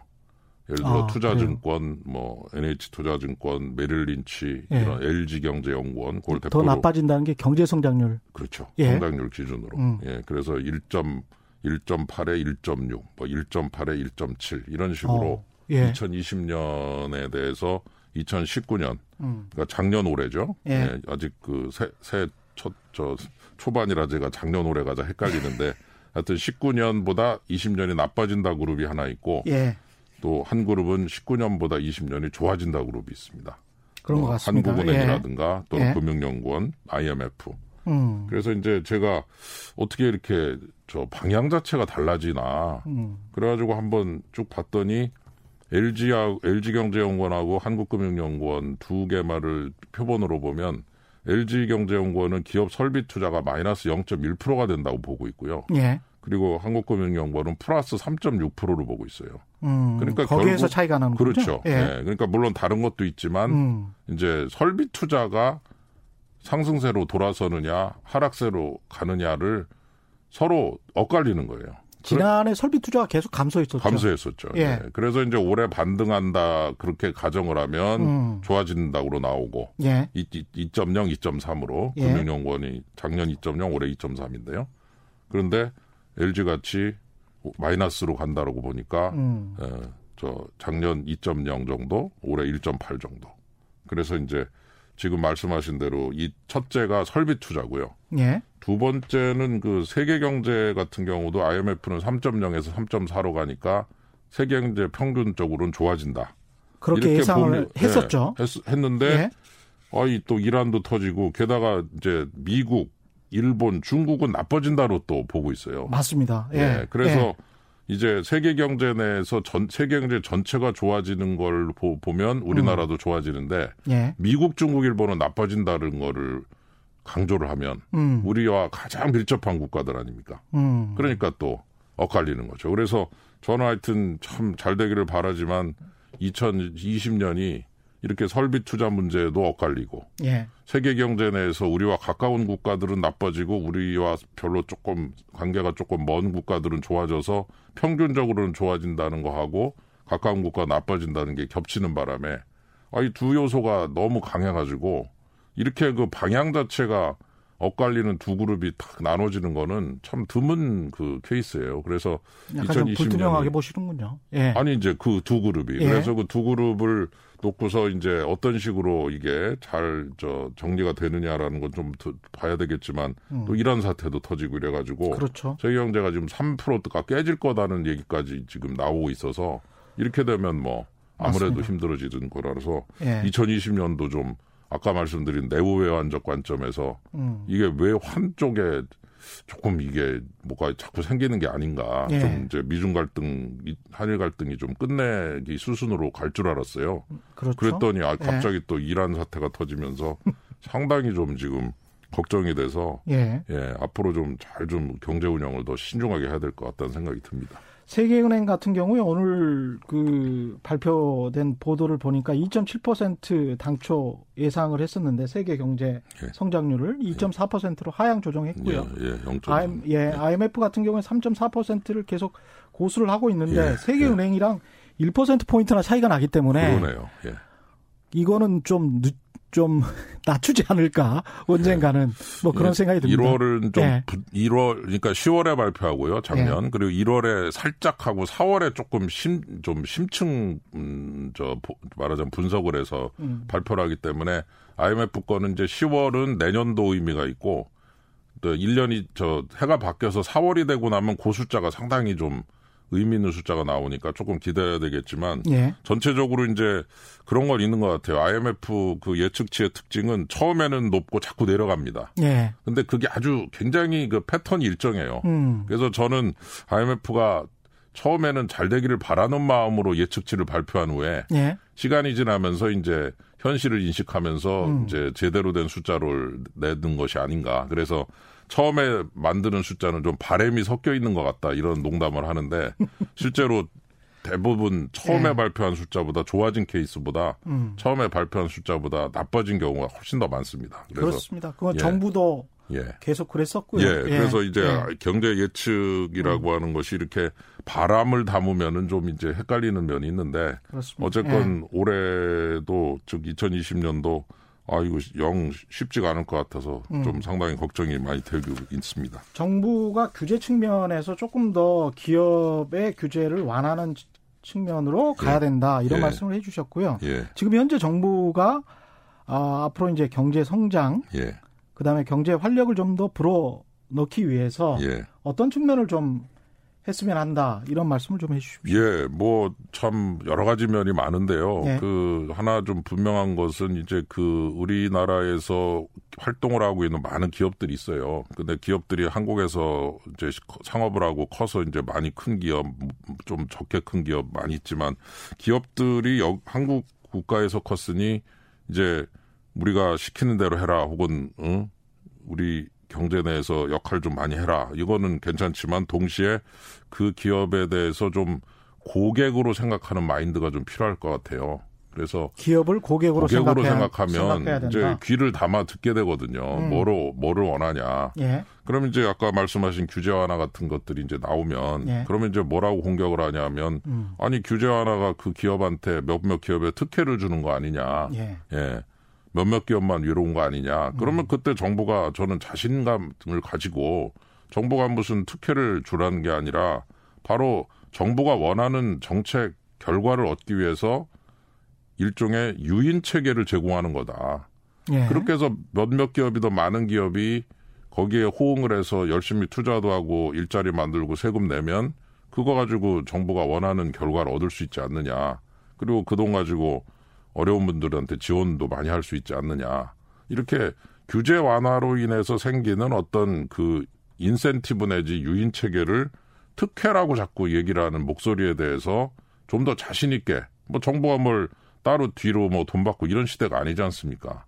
[SPEAKER 3] 예를 들어 아, 투자증권, 뭐 NH 투자증권, 메릴린치 예. 이런 LG 경제연구원 그걸
[SPEAKER 1] 대표로 더 나빠진다는 게 경제 성장률
[SPEAKER 3] 그렇죠. 예. 성장률 기준으로 음. 예 그래서 1. 1.8에 1.6, 뭐 1.8에 1.7 이런 식으로 어, 예. 2020년에 대해서 2019년 음. 그러니까 작년 올해죠. 예. 예 아직 그새새첫저 초반이라 제가 작년 올해 가 자 헷갈리는데 (laughs) 하여튼 19년보다 20년이 나빠진다 그룹이 하나 있고
[SPEAKER 1] 예.
[SPEAKER 3] 또 한 그룹은 19년보다 20년이 좋아진다 그룹이 있습니다.
[SPEAKER 1] 그런 것 어, 같습니다.
[SPEAKER 3] 한국은행이라든가 예. 또는 예. 금융연구원, IMF. 음. 그래서 이제 제가 어떻게 이렇게 저 방향 자체가 달라지나 음. 그래가지고 한번 쭉 봤더니 LG하고 LG경제연구원하고 한국금융연구원 두 개말을 표본으로 보면 LG경제연구원은 기업 설비 투자가 마이너스 0.1%가 된다고 보고 있고요.
[SPEAKER 1] 예.
[SPEAKER 3] 그리고 한국금융연구원은 플러스 3.6%를 보고 있어요.
[SPEAKER 1] 음, 그러니까 거기에서 결국, 차이가 나는
[SPEAKER 3] 그렇죠.
[SPEAKER 1] 거죠.
[SPEAKER 3] 예. 네, 그러니까 물론 다른 것도 있지만 음. 이제 설비 투자가 상승세로 돌아서느냐 하락세로 가느냐를 서로 엇갈리는 거예요.
[SPEAKER 1] 지난해 설비 투자가 계속 감소했었죠.
[SPEAKER 3] 감소했었죠. 예. 네. 그래서 이제 올해 반등한다 그렇게 가정을 하면 음. 좋아진다고 나오고
[SPEAKER 1] 예.
[SPEAKER 3] 2.0, 2.3으로 예. 금융연구원이 작년 2.0, 올해 2.3인데요. 그런데 LG 같이 마이너스로 간다라고 보니까 음. 에, 저 작년 2.0 정도, 올해 1.8 정도. 그래서 이제 지금 말씀하신 대로 이 첫째가 설비 투자고요. 예. 두 번째는 그 세계 경제 같은 경우도 IMF는 3.0에서 3.4로 가니까 세계 경제 평균적으로는 좋아진다.
[SPEAKER 1] 그렇게 예상을 보 했었죠.
[SPEAKER 3] 예, 했, 는데 예. 아이 또 이란도 터지고 게다가 이제 미국, 일본, 중국은 나빠진다로 또 보고 있어요.
[SPEAKER 1] 맞습니다. 예. 예
[SPEAKER 3] 그래서 예. 이제 세계 경제 내에서 전 세계 경제 전체가 좋아지는 걸 보, 면 우리나라도 음. 좋아지는데 예. 미국, 중국, 일본은 나빠진다는 거를 강조를 하면 음. 우리와 가장 밀접한 국가들 아닙니까? 음. 그러니까 또 엇갈리는 거죠. 그래서 저는 하여튼 참 잘 되기를 바라지만 2020년이 이렇게 설비 투자 문제도 엇갈리고 예. 세계 경제 내에서 우리와 가까운 국가들은 나빠지고 우리와 별로 조금 관계가 조금 먼 국가들은 좋아져서 평균적으로는 좋아진다는 거 하고 가까운 국가 나빠진다는 게 겹치는 바람에 아, 이 두 요소가 너무 강해가지고 이렇게 그 방향 자체가 엇갈리는 두 그룹이 탁 나눠지는 거는 참 드문 그 케이스예요. 그래서
[SPEAKER 1] 2020년 불투명하게 보시는군요. 예.
[SPEAKER 3] 아니 이제 그 두 그룹이 예. 그래서 그 두 그룹을 놓고서 이제 어떤 식으로 이게 잘 저 정리가 되느냐라는 건 좀 봐야 되겠지만 음. 또 이런 사태도 터지고 이래가지고
[SPEAKER 1] 그렇죠.
[SPEAKER 3] 세계 경제가 지금 3%가 깨질 거다는 얘기까지 지금 나오고 있어서 이렇게 되면 뭐 아무래도 맞습니다. 힘들어지는 거라서 예. 2020년도 좀 아까 말씀드린 내부 외환적 관점에서 음. 이게 왜환 쪽에 조금 이게 뭐가 자꾸 생기는 게 아닌가. 예. 좀 이제 미중 갈등, 한일 갈등이 좀 끝내기 수순으로 갈 줄 알았어요. 그렇죠. 그랬더니 아, 예. 갑자기 예. 또 이란 사태가 터지면서 (laughs) 상당히 좀 지금 걱정이 돼서 예, 예 앞으로 좀 잘좀 좀 경제 운영을 더 신중하게 해야 될 것 같다는 생각이 듭니다.
[SPEAKER 1] 세계은행 같은 경우에 오늘 그 발표된 보도를 보니까 2.7% 당초 예상을 했었는데 세계 경제 예. 성장률을 2.4%로 하향 조정했고요.
[SPEAKER 3] 예, 예,
[SPEAKER 1] IM, 예, 예. IMF 같은 경우에 3.4%를 계속 고수를 하고 있는데 예, 세계은행이랑 예. 1% 포인트나 차이가 나기 때문에
[SPEAKER 3] 그러네요. 예.
[SPEAKER 1] 이거는 좀 늦, 좀 (laughs) 낮추지 않을까 언젠가는 뭐 그런 예, 생각이 듭니다.
[SPEAKER 3] 1월은 좀 예. 1월 그러니까 10월에 발표하고요 작년 예. 그리고 1월에 살짝 하고 4월에 조금 심 좀 심층 음, 저 말하자면 분석을 해서 음. 발표를 하기 때문에 IMF 거는 이제 10월은 내년도 의미가 있고 또 1년이 저 해가 바뀌어서 4월이 되고 나면 그 숫자가 상당히 좀 의미 있는 숫자가 나오니까 조금 기대해야 되겠지만 예. 전체적으로 이제 그런 건 있는 것 같아요. IMF 그 예측치의 특징은 처음에는 높고 자꾸 내려갑니다. 예. 근데 그게 아주 굉장히 그 패턴이 일정해요. 음. 그래서 저는 IMF가 처음에는 잘 되기를 바라는 마음으로 예측치를 발표한 후에 예. 시간이 지나면서 이제 현실을 인식하면서 음. 이제 제대로 된 숫자를 내는 것이 아닌가. 그래서 처음에 만드는 숫자는 좀 바램이 섞여 있는 것 같다 이런 농담을 하는데 (laughs) 실제로 대부분 처음에 네. 발표한 숫자보다 좋아진 케이스보다 음. 처음에 발표한 숫자보다 나빠진 경우가 훨씬 더 많습니다.
[SPEAKER 1] 그렇습니다. 그건 예. 정부도 예. 계속 그랬었고요.
[SPEAKER 3] 예. 예. 그래서 이제 예. 경제 예측이라고 음. 하는 것이 이렇게 바람을 담으면은 좀 이제 헷갈리는 면이 있는데 그렇습니다. 어쨌건 예. 올해도 즉 2020년도 아 이거 영 쉽지가 않을 것 같아서 음. 좀 상당히 걱정이 많이 되고 있습니다.
[SPEAKER 1] 정부가 규제 측면에서 조금 더 기업의 규제를 완화하는 측면으로 가야 예. 된다 이런 예. 말씀을 해주셨고요. 예. 지금 현재 정부가 아, 앞으로 이제 경제 성장, 예. 그다음에 경제 활력을 좀 더 불어 넣기 위해서 예. 어떤 측면을 좀 했으면 한다 이런 말씀을 좀 해주십시오.
[SPEAKER 3] 예, 뭐 참 여러 가지 면이 많은데요. 예. 그 하나 좀 분명한 것은 이제 그 우리나라에서 활동을 하고 있는 많은 기업들이 있어요. 근데 기업들이 한국에서 이제 상업을 하고 커서 이제 많이 큰 기업, 좀 적게 큰 기업 많이 있지만 기업들이 여, 한국 국가에서 컸으니 이제 우리가 시키는 대로 해라 혹은 응? 우리 경제 내에서 역할 좀 많이 해라. 이거는 괜찮지만 동시에 그 기업에 대해서 좀 고객으로 생각하는 마인드가 좀 필요할 것 같아요. 그래서
[SPEAKER 1] 기업을 고객으로, 고객으로
[SPEAKER 3] 생각하면 이제 귀를 담아 듣게 되거든요. 음. 뭐로 뭐를 원하냐. 예. 그러면 이제 아까 말씀하신 규제 완화 같은 것들이 이제 나오면 예. 그러면 이제 뭐라고 공격을 하냐면 음. 아니 규제 완화가 그 기업한테 몇몇 기업에 특혜를 주는 거 아니냐. 예. 예. 몇몇 기업만 위로운 거 아니냐. 그러면 음. 그때 정부가 저는 자신감을 가지고 정부가 무슨 특혜를 주라는 게 아니라 바로 정부가 원하는 정책 결과를 얻기 위해서 일종의 유인 체계를 제공하는 거다. 예. 그렇게 해서 몇몇 기업이 더 많은 기업이 거기에 호응을 해서 열심히 투자도 하고 일자리 만들고 세금 내면 그거 가지고 정부가 원하는 결과를 얻을 수 있지 않느냐. 그리고 그 돈 가지고 어려운 분들한테 지원도 많이 할 수 있지 않느냐. 이렇게 규제 완화로 인해서 생기는 어떤 그 인센티브 내지 유인 체계를 특혜라고 자꾸 얘기를 하는 목소리에 대해서 좀 더 자신 있게 뭐 정부가 뭘 따로 뒤로 뭐 돈 받고 이런 시대가 아니지 않습니까?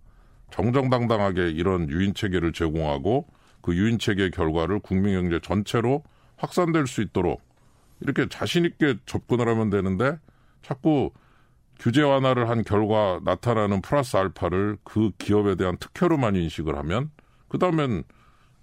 [SPEAKER 3] 정정당당하게 이런 유인 체계를 제공하고 그 유인 체계 결과를 국민 경제 전체로 확산될 수 있도록 이렇게 자신 있게 접근을 하면 되는데 자꾸 규제 완화를 한 결과 나타나는 플러스 알파를 그 기업에 대한 특혜로만 인식을 하면 그다음엔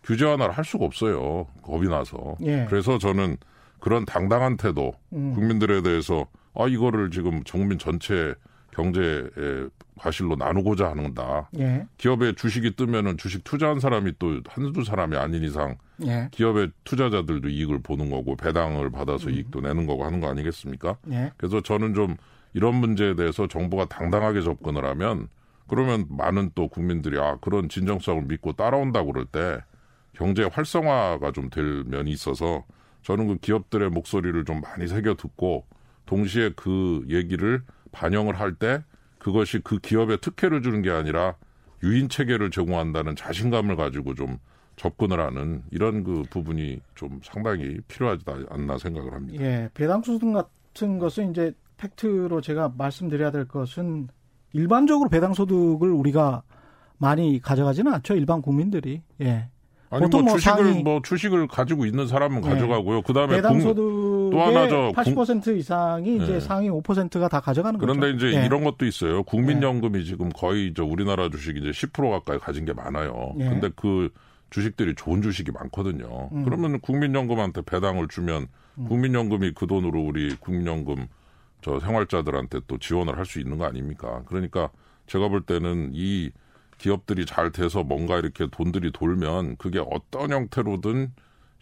[SPEAKER 3] 규제 완화를 할 수가 없어요. 겁이 나서. 예. 그래서 저는 그런 당당한 태도 음. 국민들에 대해서 아 이거를 지금 정민 전체 경제의 과실로 나누고자 하는다. 예. 기업에 주식이 뜨면은 주식 투자한 사람이 또 한두 사람이 아닌 이상 예. 기업의 투자자들도 이익을 보는 거고 배당을 받아서 음. 이익도 내는 거고 하는 거 아니겠습니까? 예. 그래서 저는 좀 이런 문제에 대해서 정부가 당당하게 접근을 하면 그러면 많은 또 국민들이 아 그런 진정성을 믿고 따라온다고 그럴 때 경제 활성화가 좀 될 면이 있어서 저는 그 기업들의 목소리를 좀 많이 새겨 듣고 동시에 그 얘기를 반영을 할 때 그것이 그 기업에 특혜를 주는 게 아니라 유인 체계를 제공한다는 자신감을 가지고 좀 접근을 하는 이런 그 부분이 좀 상당히 필요하지 않나 생각을 합니다.
[SPEAKER 1] 예, 배당 수등 같은 것은 이제 팩트로 제가 말씀드려야 될 것은 일반적으로 배당 소득을 우리가 많이 가져가지는 않죠. 일반 국민들이. 예.
[SPEAKER 3] 아니 보통 뭐, 뭐 주식을 상위, 뭐 주식을 가지고 있는 사람은 네. 가져가고요. 그다음에
[SPEAKER 1] 배당 소득 또 하나 저80% 이상이 네. 이제 상위 5%가 다 가져가는
[SPEAKER 3] 그런데
[SPEAKER 1] 거죠.
[SPEAKER 3] 그런데 이제 네. 이런 것도 있어요. 국민연금이 네. 지금 거의 저 우리나라 주식 이제 10% 가까이 가진 게 많아요. 네. 근데 그 주식들이 좋은 주식이 많거든요. 음. 그러면 국민연금한테 배당을 주면 음. 국민연금이 그 돈으로 우리 국민연금 저 생활자들한테 또 지원을 할 수 있는 거 아닙니까? 그러니까 제가 볼 때는 이 기업들이 잘 돼서 뭔가 이렇게 돈들이 돌면 그게 어떤 형태로든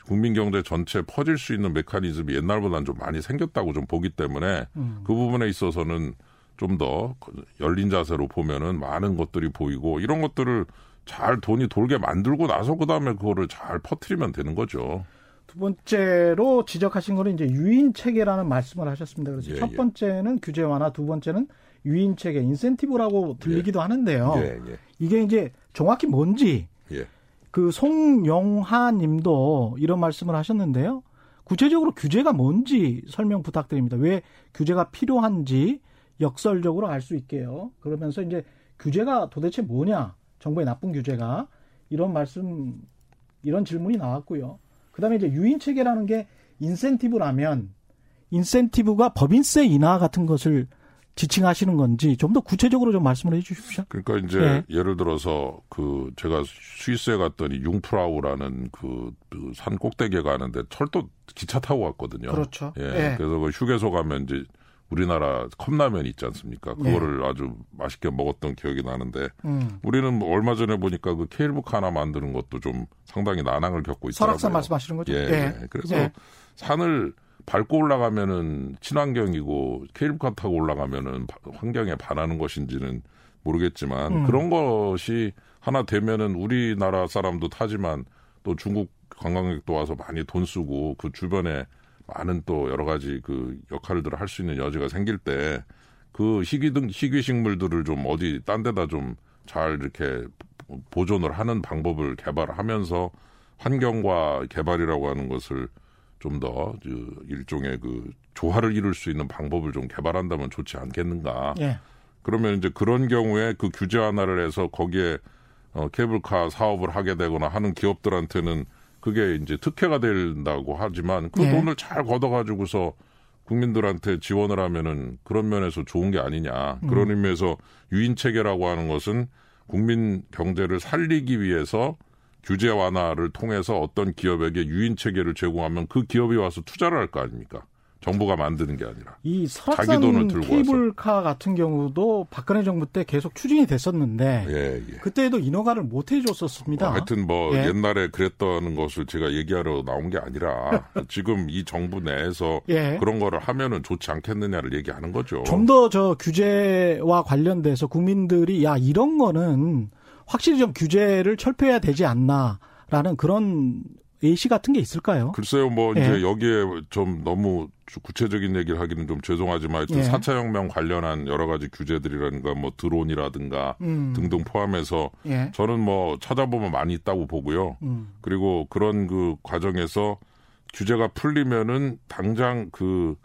[SPEAKER 3] 국민 경제 전체에 퍼질 수 있는 메커니즘이 옛날보다는 좀 많이 생겼다고 좀 보기 때문에 음. 그 부분에 있어서는 좀 더 열린 자세로 보면은 많은 것들이 보이고 이런 것들을 잘 돈이 돌게 만들고 나서 그다음에 그거를 잘 퍼뜨리면 되는 거죠.
[SPEAKER 1] 두 번째로 지적하신 거는 이제 유인 체계라는 말씀을 하셨습니다. 그래서 예, 첫 예. 번째는 규제 완화, 두 번째는 유인 체계, 인센티브라고 들리기도 예. 하는데요. 예, 예. 이게 이제 정확히 뭔지 예. 그 송영하 님도 이런 말씀을 하셨는데요. 구체적으로 규제가 뭔지 설명 부탁드립니다. 왜 규제가 필요한지 역설적으로 알 수 있게요. 그러면서 이제 규제가 도대체 뭐냐? 정부의 나쁜 규제가 이런 말씀 이런 질문이 나왔고요. 그다음에 이제 유인 체계라는 게 인센티브라면 인센티브가 법인세 인하 같은 것을 지칭하시는 건지 좀 더 구체적으로 좀 말씀을 해 주십시오.
[SPEAKER 3] 그러니까 이제 네. 예를 들어서 그 제가 스위스에 갔더니 융프라우라는 그, 그산 꼭대기에 가는데 철도 기차 타고 갔거든요.
[SPEAKER 1] 그렇죠.
[SPEAKER 3] 예. 네. 그래서 그 휴게소 가면 이제 우리나라 컵라면 있지 않습니까? 네. 그거를 네. 아주 맛있게 먹었던 기억이 나는데 음. 우리는 뭐 얼마 전에 보니까 그 케이블카 하나 만드는 것도 좀 상당히 난항을 겪고 있더라고요.
[SPEAKER 1] 설악산 말씀하시는 거죠?
[SPEAKER 3] 예. 예. 그래서 예. 산을 밟고 올라가면은 친환경이고 케이블카 타고 올라가면은 환경에 반하는 것인지는 모르겠지만 음. 그런 것이 하나 되면은 우리나라 사람도 타지만 또 중국 관광객도 와서 많이 돈 쓰고 그 주변에 많은 또 여러 가지 그 역할들을 할 수 있는 여지가 생길 때 그 희귀 등 희귀 식물들을 좀 어디 딴 데다 좀 잘 이렇게 보존을 하는 방법을 개발하면서 환경과 개발이라고 하는 것을 좀더 그 일종의 그 조화를 이룰 수 있는 방법을 좀 개발한다면 좋지 않겠는가. 예. 그러면 이제 그런 경우에 그 규제 하나를 해서 거기에 어, 케이블카 사업을 하게 되거나 하는 기업들한테는 그게 이제 특혜가 된다고 하지만 그 예. 돈을 잘 걷어가지고서 국민들한테 지원을 하면은 그런 면에서 좋은 게 아니냐. 음. 그런 의미에서 유인 체계라고 하는 것은 국민 경제를 살리기 위해서 규제 완화를 통해서 어떤 기업에게 유인 체계를 제공하면 그 기업이 와서 투자를 할 거 아닙니까? 정부가 만드는 게 아니라
[SPEAKER 1] 이 자기 돈을 들고 케이블카 와서. 같은 경우도 박근혜 정부 때 계속 추진이 됐었는데 예, 예. 그때도 인허가를 못 해줬었습니다.
[SPEAKER 3] 뭐 하여튼 뭐 예. 옛날에 그랬던 것을 제가 얘기하러 나온 게 아니라 (laughs) 지금 이 정부 내에서 예. 그런 거를 하면은 좋지 않겠느냐를 얘기하는 거죠.
[SPEAKER 1] 좀 더 저 규제와 관련돼서 국민들이 야 이런 거는 확실히 좀 규제를 철폐해야 되지 않나 라는 그런 예시 같은 게 있을까요?
[SPEAKER 3] 글쎄요, 뭐 예. 이제 여기에 좀 너무 구체적인 얘기를 하기는 좀 죄송하지만 하여튼 예. 4차 혁명 관련한 여러 가지 규제들이라든가 뭐 드론이라든가 음. 등등 포함해서 예. 저는 뭐 찾아보면 많이 있다고 보고요. 음. 그리고 그런 그 과정에서 규제가 풀리면은 당장 그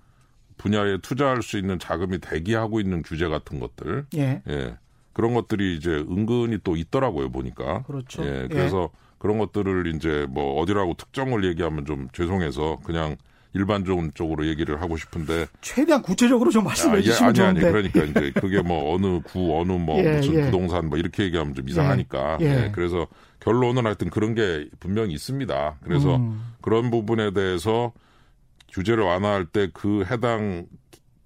[SPEAKER 3] 분야에 투자할 수 있는 자금이 대기하고 있는 규제 같은 것들. 예. 예. 그런 것들이 이제 은근히 또 있더라고요, 보니까.
[SPEAKER 1] 그렇죠.
[SPEAKER 3] 예. 그래서 예. 그런 것들을 이제 뭐 어디라고 특정을 얘기하면 좀 죄송해서 그냥 일반적으로 얘기를 하고 싶은데
[SPEAKER 1] 최대한 구체적으로 좀 말씀해 아, 주시면
[SPEAKER 3] 예, 아니, 좋은데. 아니 그러니까 이제 (laughs) 그게 뭐 어느 구 어느 뭐 예, 무슨 예. 부동산 뭐 이렇게 얘기하면 좀 이상하니까 예, 예. 예, 그래서 결론은 하여튼 그런 게 분명히 있습니다. 그래서 음. 그런 부분에 대해서 규제를 완화할 때 그 해당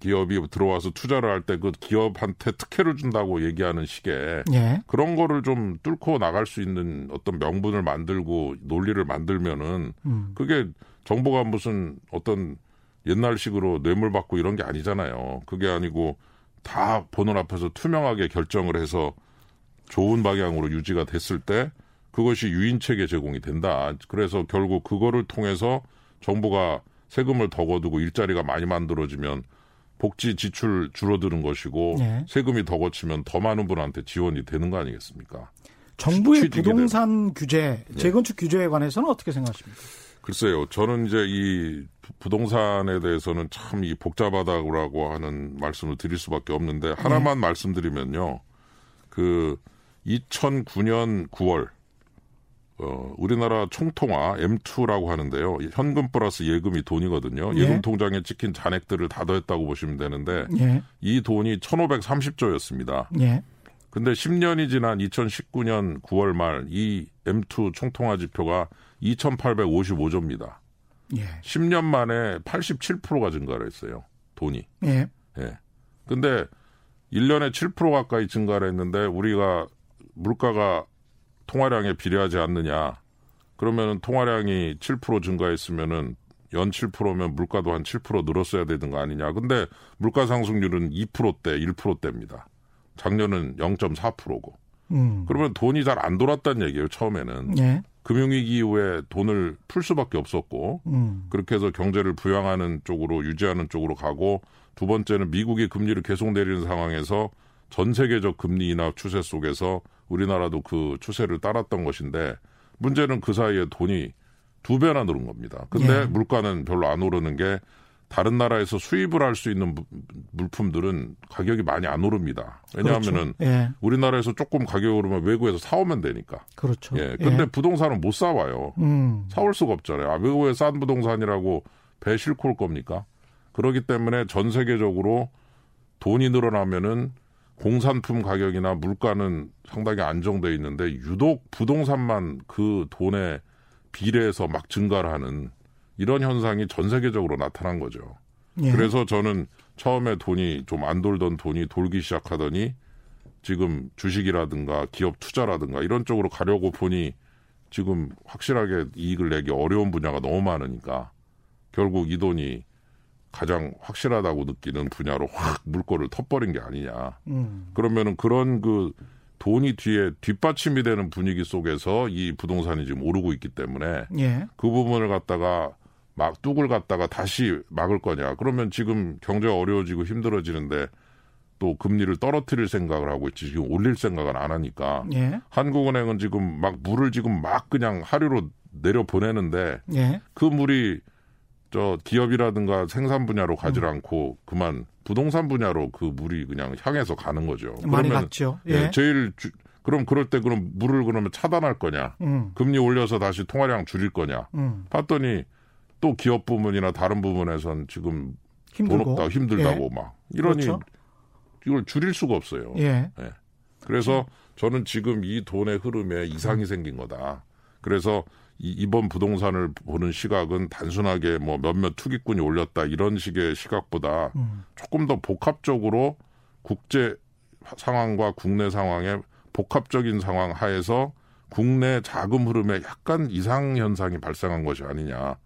[SPEAKER 3] 기업이 들어와서 투자를 할 때 그 기업한테 특혜를 준다고 얘기하는 식의 예. 그런 거를 좀 뚫고 나갈 수 있는 어떤 명분을 만들고 논리를 만들면은 음. 그게 정부가 무슨 어떤 옛날식으로 뇌물 받고 이런 게 아니잖아요. 그게 아니고 다 보는 앞에서 투명하게 결정을 해서 좋은 방향으로 유지가 됐을 때 그것이 유인책에 제공이 된다. 그래서 결국 그거를 통해서 정부가 세금을 더 거두고 일자리가 많이 만들어지면 복지 지출 줄어드는 것이고 네. 세금이 더 거치면 더 많은 분한테 지원이 되는 거 아니겠습니까?
[SPEAKER 1] 정부의 부동산 되는. 규제, 네. 재건축 네. 규제에 관해서는 어떻게 생각하십니까?
[SPEAKER 3] 글쎄요, 저는 이제 이 부동산에 대해서는 참 이 복잡하다고 하는 말씀을 드릴 수밖에 없는데 하나만 네. 말씀드리면요. 그 2009년 9월 어, 우리나라 총통화 M2라고 하는데요. 현금 플러스 예금이 돈이거든요. 예. 금 통장에 찍힌 잔액들을 다 더했다고 보시면 되는데 예. 이 돈이 1,530조였습니다. 예. 근데 10년이 지난 2019년 9월 말 이 M2 총통화 지표가 2,855조입니다. 예. 10년 만에 87%가 증가를 했어요. 돈이. 예. 예. 근데 1년에 7% 가까이 증가를 했는데 우리가 물가가 통화량에 비례하지 않느냐. 그러면은 통화량이 7% 증가했으면은 연 7%면 물가도 한 7% 늘었어야 되는 거 아니냐. 근데 물가 상승률은 2%대, 1%대입니다. 작년은 0.4%고. 음. 그러면 돈이 잘 안 돌았다는 얘기예요, 처음에는. 예. 금융위기 이후에 돈을 풀 수밖에 없었고, 음. 그렇게 해서 경제를 부양하는 쪽으로, 유지하는 쪽으로 가고, 두 번째는 미국이 금리를 계속 내리는 상황에서 전 세계적 금리 인하 추세 속에서 우리나라도 그 추세를 따랐던 것인데 문제는 그 사이에 돈이 두 배나 늘은 겁니다. 근데 예. 물가는 별로 안 오르는 게 다른 나라에서 수입을 할 수 있는 물품들은 가격이 많이 안 오릅니다. 왜냐하면은 그렇죠. 예. 우리나라에서 조금 가격이 오르면 외국에서 사오면 되니까.
[SPEAKER 1] 그렇죠.
[SPEAKER 3] 예. 근데 예. 부동산은 못 사와요. 음. 사올 수가 없잖아요. 아, 외국에 싼 부동산이라고 배 싣고 올 겁니까? 그렇기 때문에 전 세계적으로 돈이 늘어나면은 공산품 가격이나 물가는 상당히 안정돼 있는데 유독 부동산만 그 돈에 비례해서 막 증가를 하는 이런 현상이 전 세계적으로 나타난 거죠. 예. 그래서 저는 처음에 돈이 좀 안 돌던 돈이 돌기 시작하더니 지금 주식이라든가 기업 투자라든가 이런 쪽으로 가려고 보니 지금 확실하게 이익을 내기 어려운 분야가 너무 많으니까 결국 이 돈이 가장 확실하다고 느끼는 분야로 확 물꼬를 터버린 게 아니냐. 음. 그러면은 그런 그 돈이 뒤에 뒷받침이 되는 분위기 속에서 이 부동산이 지금 오르고 있기 때문에 예. 그 부분을 갖다가 막 뚝을 갖다가 다시 막을 거냐. 그러면 지금 경제가 어려워지고 힘들어지는데 또 금리를 떨어뜨릴 생각을 하고 있지 지금 올릴 생각을 안 하니까 예. 한국은행은 지금 막 물을 지금 막 그냥 하류로 내려 보내는데 예. 그 물이 저 기업이라든가 생산 분야로 가지 음. 않고 그만 부동산 분야로 그 물이 그냥 향해서 가는 거죠.
[SPEAKER 1] 많이 그러면 갔죠. 예.
[SPEAKER 3] 네, 제일 주, 그럼 그럴 때 그럼 물을 그러면 차단할 거냐? 음. 금리 올려서 다시 통화량 줄일 거냐? 음. 봤더니 또 기업 부문이나 다른 부분에선 지금 힘들고. 돈 없다 힘들다고 예. 막 이러니 그렇죠. 이걸 줄일 수가 없어요. 예. 예. 그래서 저는 지금 이 돈의 흐름에 이상이 음. 생긴 거다. 그래서 이번 부동산을 보는 시각은 단순하게 뭐 몇몇 투기꾼이 올렸다 이런 식의 시각보다 음. 조금 더 복합적으로 국제 상황과 국내 상황의 복합적인 상황 하에서 국내 자금 흐름에 약간 이상 현상이 발생한 것이 아니냐.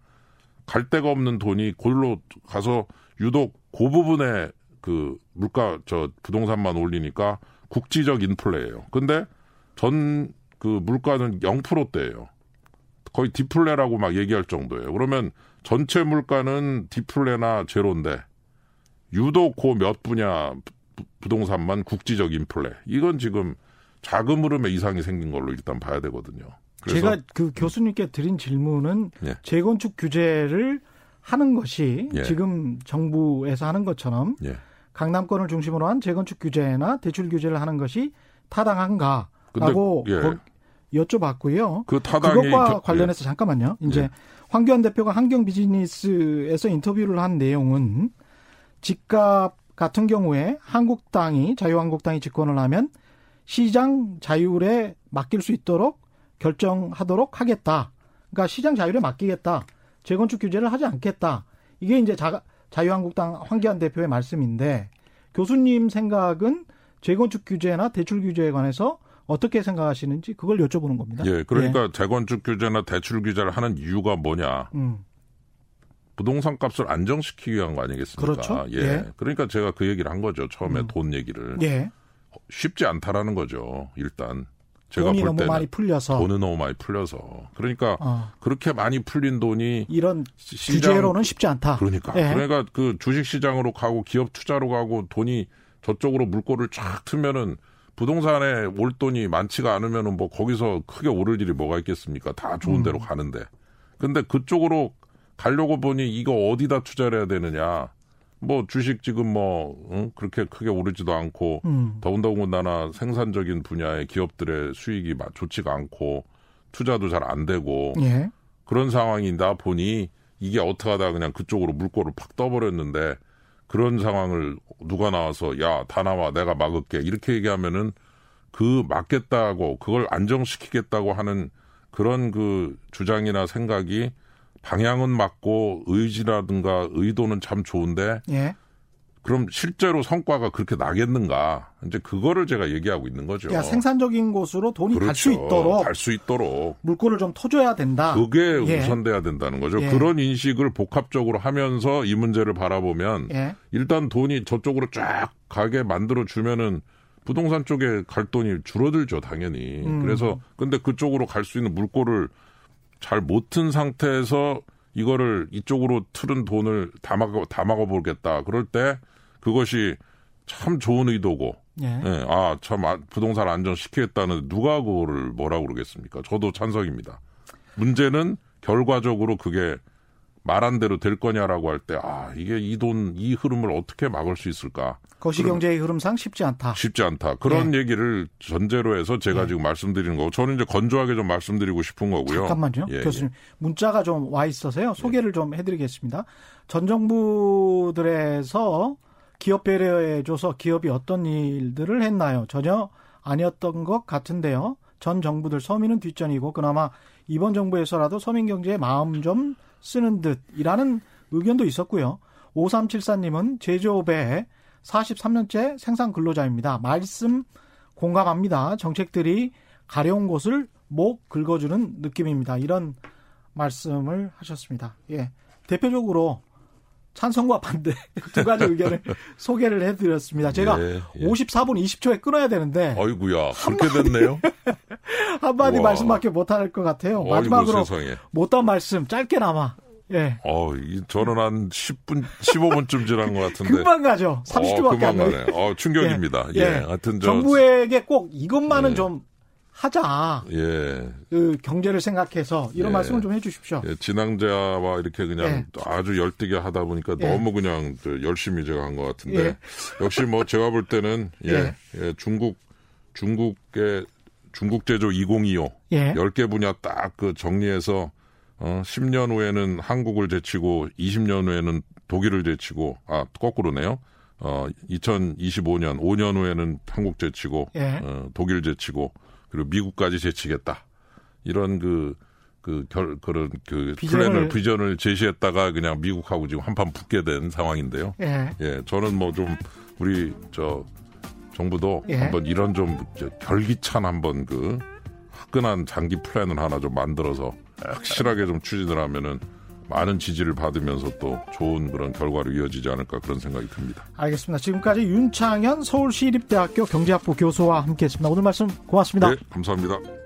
[SPEAKER 3] 갈 데가 없는 돈이 골로 가서 유독 그 부분에 그 물가 저 부동산만 올리니까 국지적 인플레예요. 근데 전 그 물가는 0%대예요. 거의 디플레라고 막 얘기할 정도예요. 그러면 전체 물가는 디플레나 제로인데 유독 그몇 분야 부동산만 국지적 인플레. 이건 지금 자금 흐름에 이상이 생긴 걸로 일단 봐야 되거든요.
[SPEAKER 1] 제가 그 교수님께 드린 질문은 예. 재건축 규제를 하는 것이 예. 지금 정부에서 하는 것처럼 예. 강남권을 중심으로 한 재건축 규제나 대출 규제를 하는 것이 타당한가라고 예. 여쭤봤고요. 그 그것과 저, 관련해서 예. 잠깐만요. 이제 예. 황교안 대표가 환경 비즈니스에서 인터뷰를 한 내용은 집값 같은 경우에 한국당이 자유한국당이 집권을 하면 시장 자율에 맡길 수 있도록 결정하도록 하겠다. 그러니까 시장 자율에 맡기겠다. 재건축 규제를 하지 않겠다. 이게 이제 자, 자유한국당 황교안 대표의 말씀인데 교수님 생각은 재건축 규제나 대출 규제에 관해서 어떻게 생각하시는지 그걸 여쭤보는 겁니다.
[SPEAKER 3] 예, 그러니까 예. 재건축 규제나 대출 규제를 하는 이유가 뭐냐? 음. 부동산 값을 안정시키기 위한 거 아니겠습니까?
[SPEAKER 1] 그렇죠.
[SPEAKER 3] 예. 예. 그러니까 제가 그 얘기를 한 거죠. 처음에 음. 돈 얘기를. 예. 쉽지 않다라는 거죠. 일단
[SPEAKER 1] 제가 돈이 볼 너무 많이 풀려서
[SPEAKER 3] 돈은 너무 많이 풀려서 그러니까 어. 그렇게 많이 풀린 돈이
[SPEAKER 1] 이런 시장, 규제로는 쉽지 않다.
[SPEAKER 3] 그러니까 예. 그러니까 그 주식 시장으로 가고 기업 투자로 가고 돈이 저쪽으로 물꼬를 쫙 트면은 부동산에 올 돈이 많지가 않으면은 뭐 거기서 크게 오를 일이 뭐가 있겠습니까? 다 좋은 음. 데로 음. 가는데. 근데 그쪽으로 가려고 보니 이거 어디다 투자를 해야 되느냐. 뭐 주식 지금 뭐 응? 그렇게 크게 오르지도 않고 음. 더군다나 생산적인 분야의 기업들의 수익이 좋지가 않고 투자도 잘 안 되고 예. 그런 상황이다 보니 이게 어떻게 하다 그냥 그쪽으로 물꼬를 팍 떠버렸는데 그런 상황을 누가 나와서 야 다 나와 내가 막을게 이렇게 얘기하면은 그 막겠다고 그걸 안정시키겠다고 하는 그런 그 주장이나 생각이 방향은 맞고 의지라든가 의도는 참 좋은데 예. 그럼 실제로 성과가 그렇게 나겠는가? 이제 그거를 제가 얘기하고 있는 거죠.
[SPEAKER 1] 야, 생산적인 곳으로 돈이 그렇죠. 갈수 있도록
[SPEAKER 3] 갈 수 있도록
[SPEAKER 1] 물꼬를 좀 터줘야 된다.
[SPEAKER 3] 그게 예. 우선돼야 된다는 거죠. 예. 그런 인식을 복합적으로 하면서 이 문제를 바라보면 예. 일단 돈이 저쪽으로 쫙 가게 만들어 주면은 부동산 쪽에 갈 돈이 줄어들죠, 당연히. 음. 그래서 근데 그쪽으로 갈 수 있는 물꼬를 잘 못 튼 상태에서 이거를 이쪽으로 틀은 돈을 다 막아, 다 막아보겠다. 그럴 때 그것이 참 좋은 의도고, 예. 예 아, 참 아, 부동산 안정시키겠다는 누가 그거를 뭐라고 그러겠습니까? 저도 찬성입니다. 문제는 결과적으로 그게 말한 대로 될 거냐라고 할 때, 아, 이게 이 돈, 이 흐름을 어떻게 막을 수 있을까?
[SPEAKER 1] 거시경제의 흐름상 쉽지 않다.
[SPEAKER 3] 쉽지 않다. 그런 예. 얘기를 전제로 해서 제가 예. 지금 말씀드리는 거고, 저는 이제 건조하게 좀 말씀드리고 싶은 거고요.
[SPEAKER 1] 잠깐만요. 예, 교수님. 예. 문자가 좀 와 있어서요. 소개를 좀 해드리겠습니다. 전 정부들에서 기업 배려해줘서 기업이 어떤 일들을 했나요? 전혀 아니었던 것 같은데요. 전 정부들 서민은 뒷전이고, 그나마 이번 정부에서라도 서민 경제에 마음 좀 쓰는 듯이라는 의견도 있었고요. 5374님은 제조업에 43년째 생산 근로자입니다. 말씀 공감합니다. 정책들이 가려운 곳을 목 긁어주는 느낌입니다. 이런 말씀을 하셨습니다. 예. 대표적으로 찬성과 반대 (laughs) 두 가지 의견을 (laughs) 소개를 해드렸습니다. 제가 예, 예. 54분 20초에 끊어야 되는데.
[SPEAKER 3] 아이구야 그렇게 됐네요. (laughs)
[SPEAKER 1] 한마디 말씀밖에 못할 것 같아요. 마지막으로 못한 말씀 짧게나마. 예.
[SPEAKER 3] 어, 저는 한 10분, 15분쯤 지난 것 같은데.
[SPEAKER 1] 금방 가죠. 30초밖에 어, 안
[SPEAKER 3] 가네. 어, 충격입니다. 예. 예. 예. 하여튼
[SPEAKER 1] 저 정부에게 꼭 이것만은 예. 좀 하자. 예. 그 경제를 생각해서 이런 예. 말씀을 좀 해주십시오.
[SPEAKER 3] 예. 진앙자와 이렇게 그냥 예. 아주 열띠게 하다 보니까 예. 너무 그냥 열심히 제가 한 것 같은데 예. 역시 뭐 제가 볼 때는 예, 예. 중국 중국의 중국 제조 2025 예. 10개 분야 딱 그 정리해서 어 10년 후에는 한국을 제치고 20년 후에는 독일을 제치고 아 거꾸로네요. 어 2025년 5년 후에는 한국 제치고 어, 독일 제치고 그리고 미국까지 제치겠다. 이런 그 그 결, 그런 그 비전을, 플랜을 비전을 제시했다가 그냥 미국하고 지금 한판 붙게 된 상황인데요. 예. 예, 저는 뭐 좀 우리 저 정부도 예. 한번 이런 좀 결기찬 한번 그 화끈한 장기 플랜을 하나 좀 만들어서 확실하게 좀 추진을 하면은 많은 지지를 받으면서 또 좋은 그런 결과로 이어지지 않을까 그런 생각이 듭니다.
[SPEAKER 1] 알겠습니다. 지금까지 윤창현 서울시립대학교 경제학부 교수와 함께했습니다. 오늘 말씀 고맙습니다. 네,
[SPEAKER 3] 감사합니다.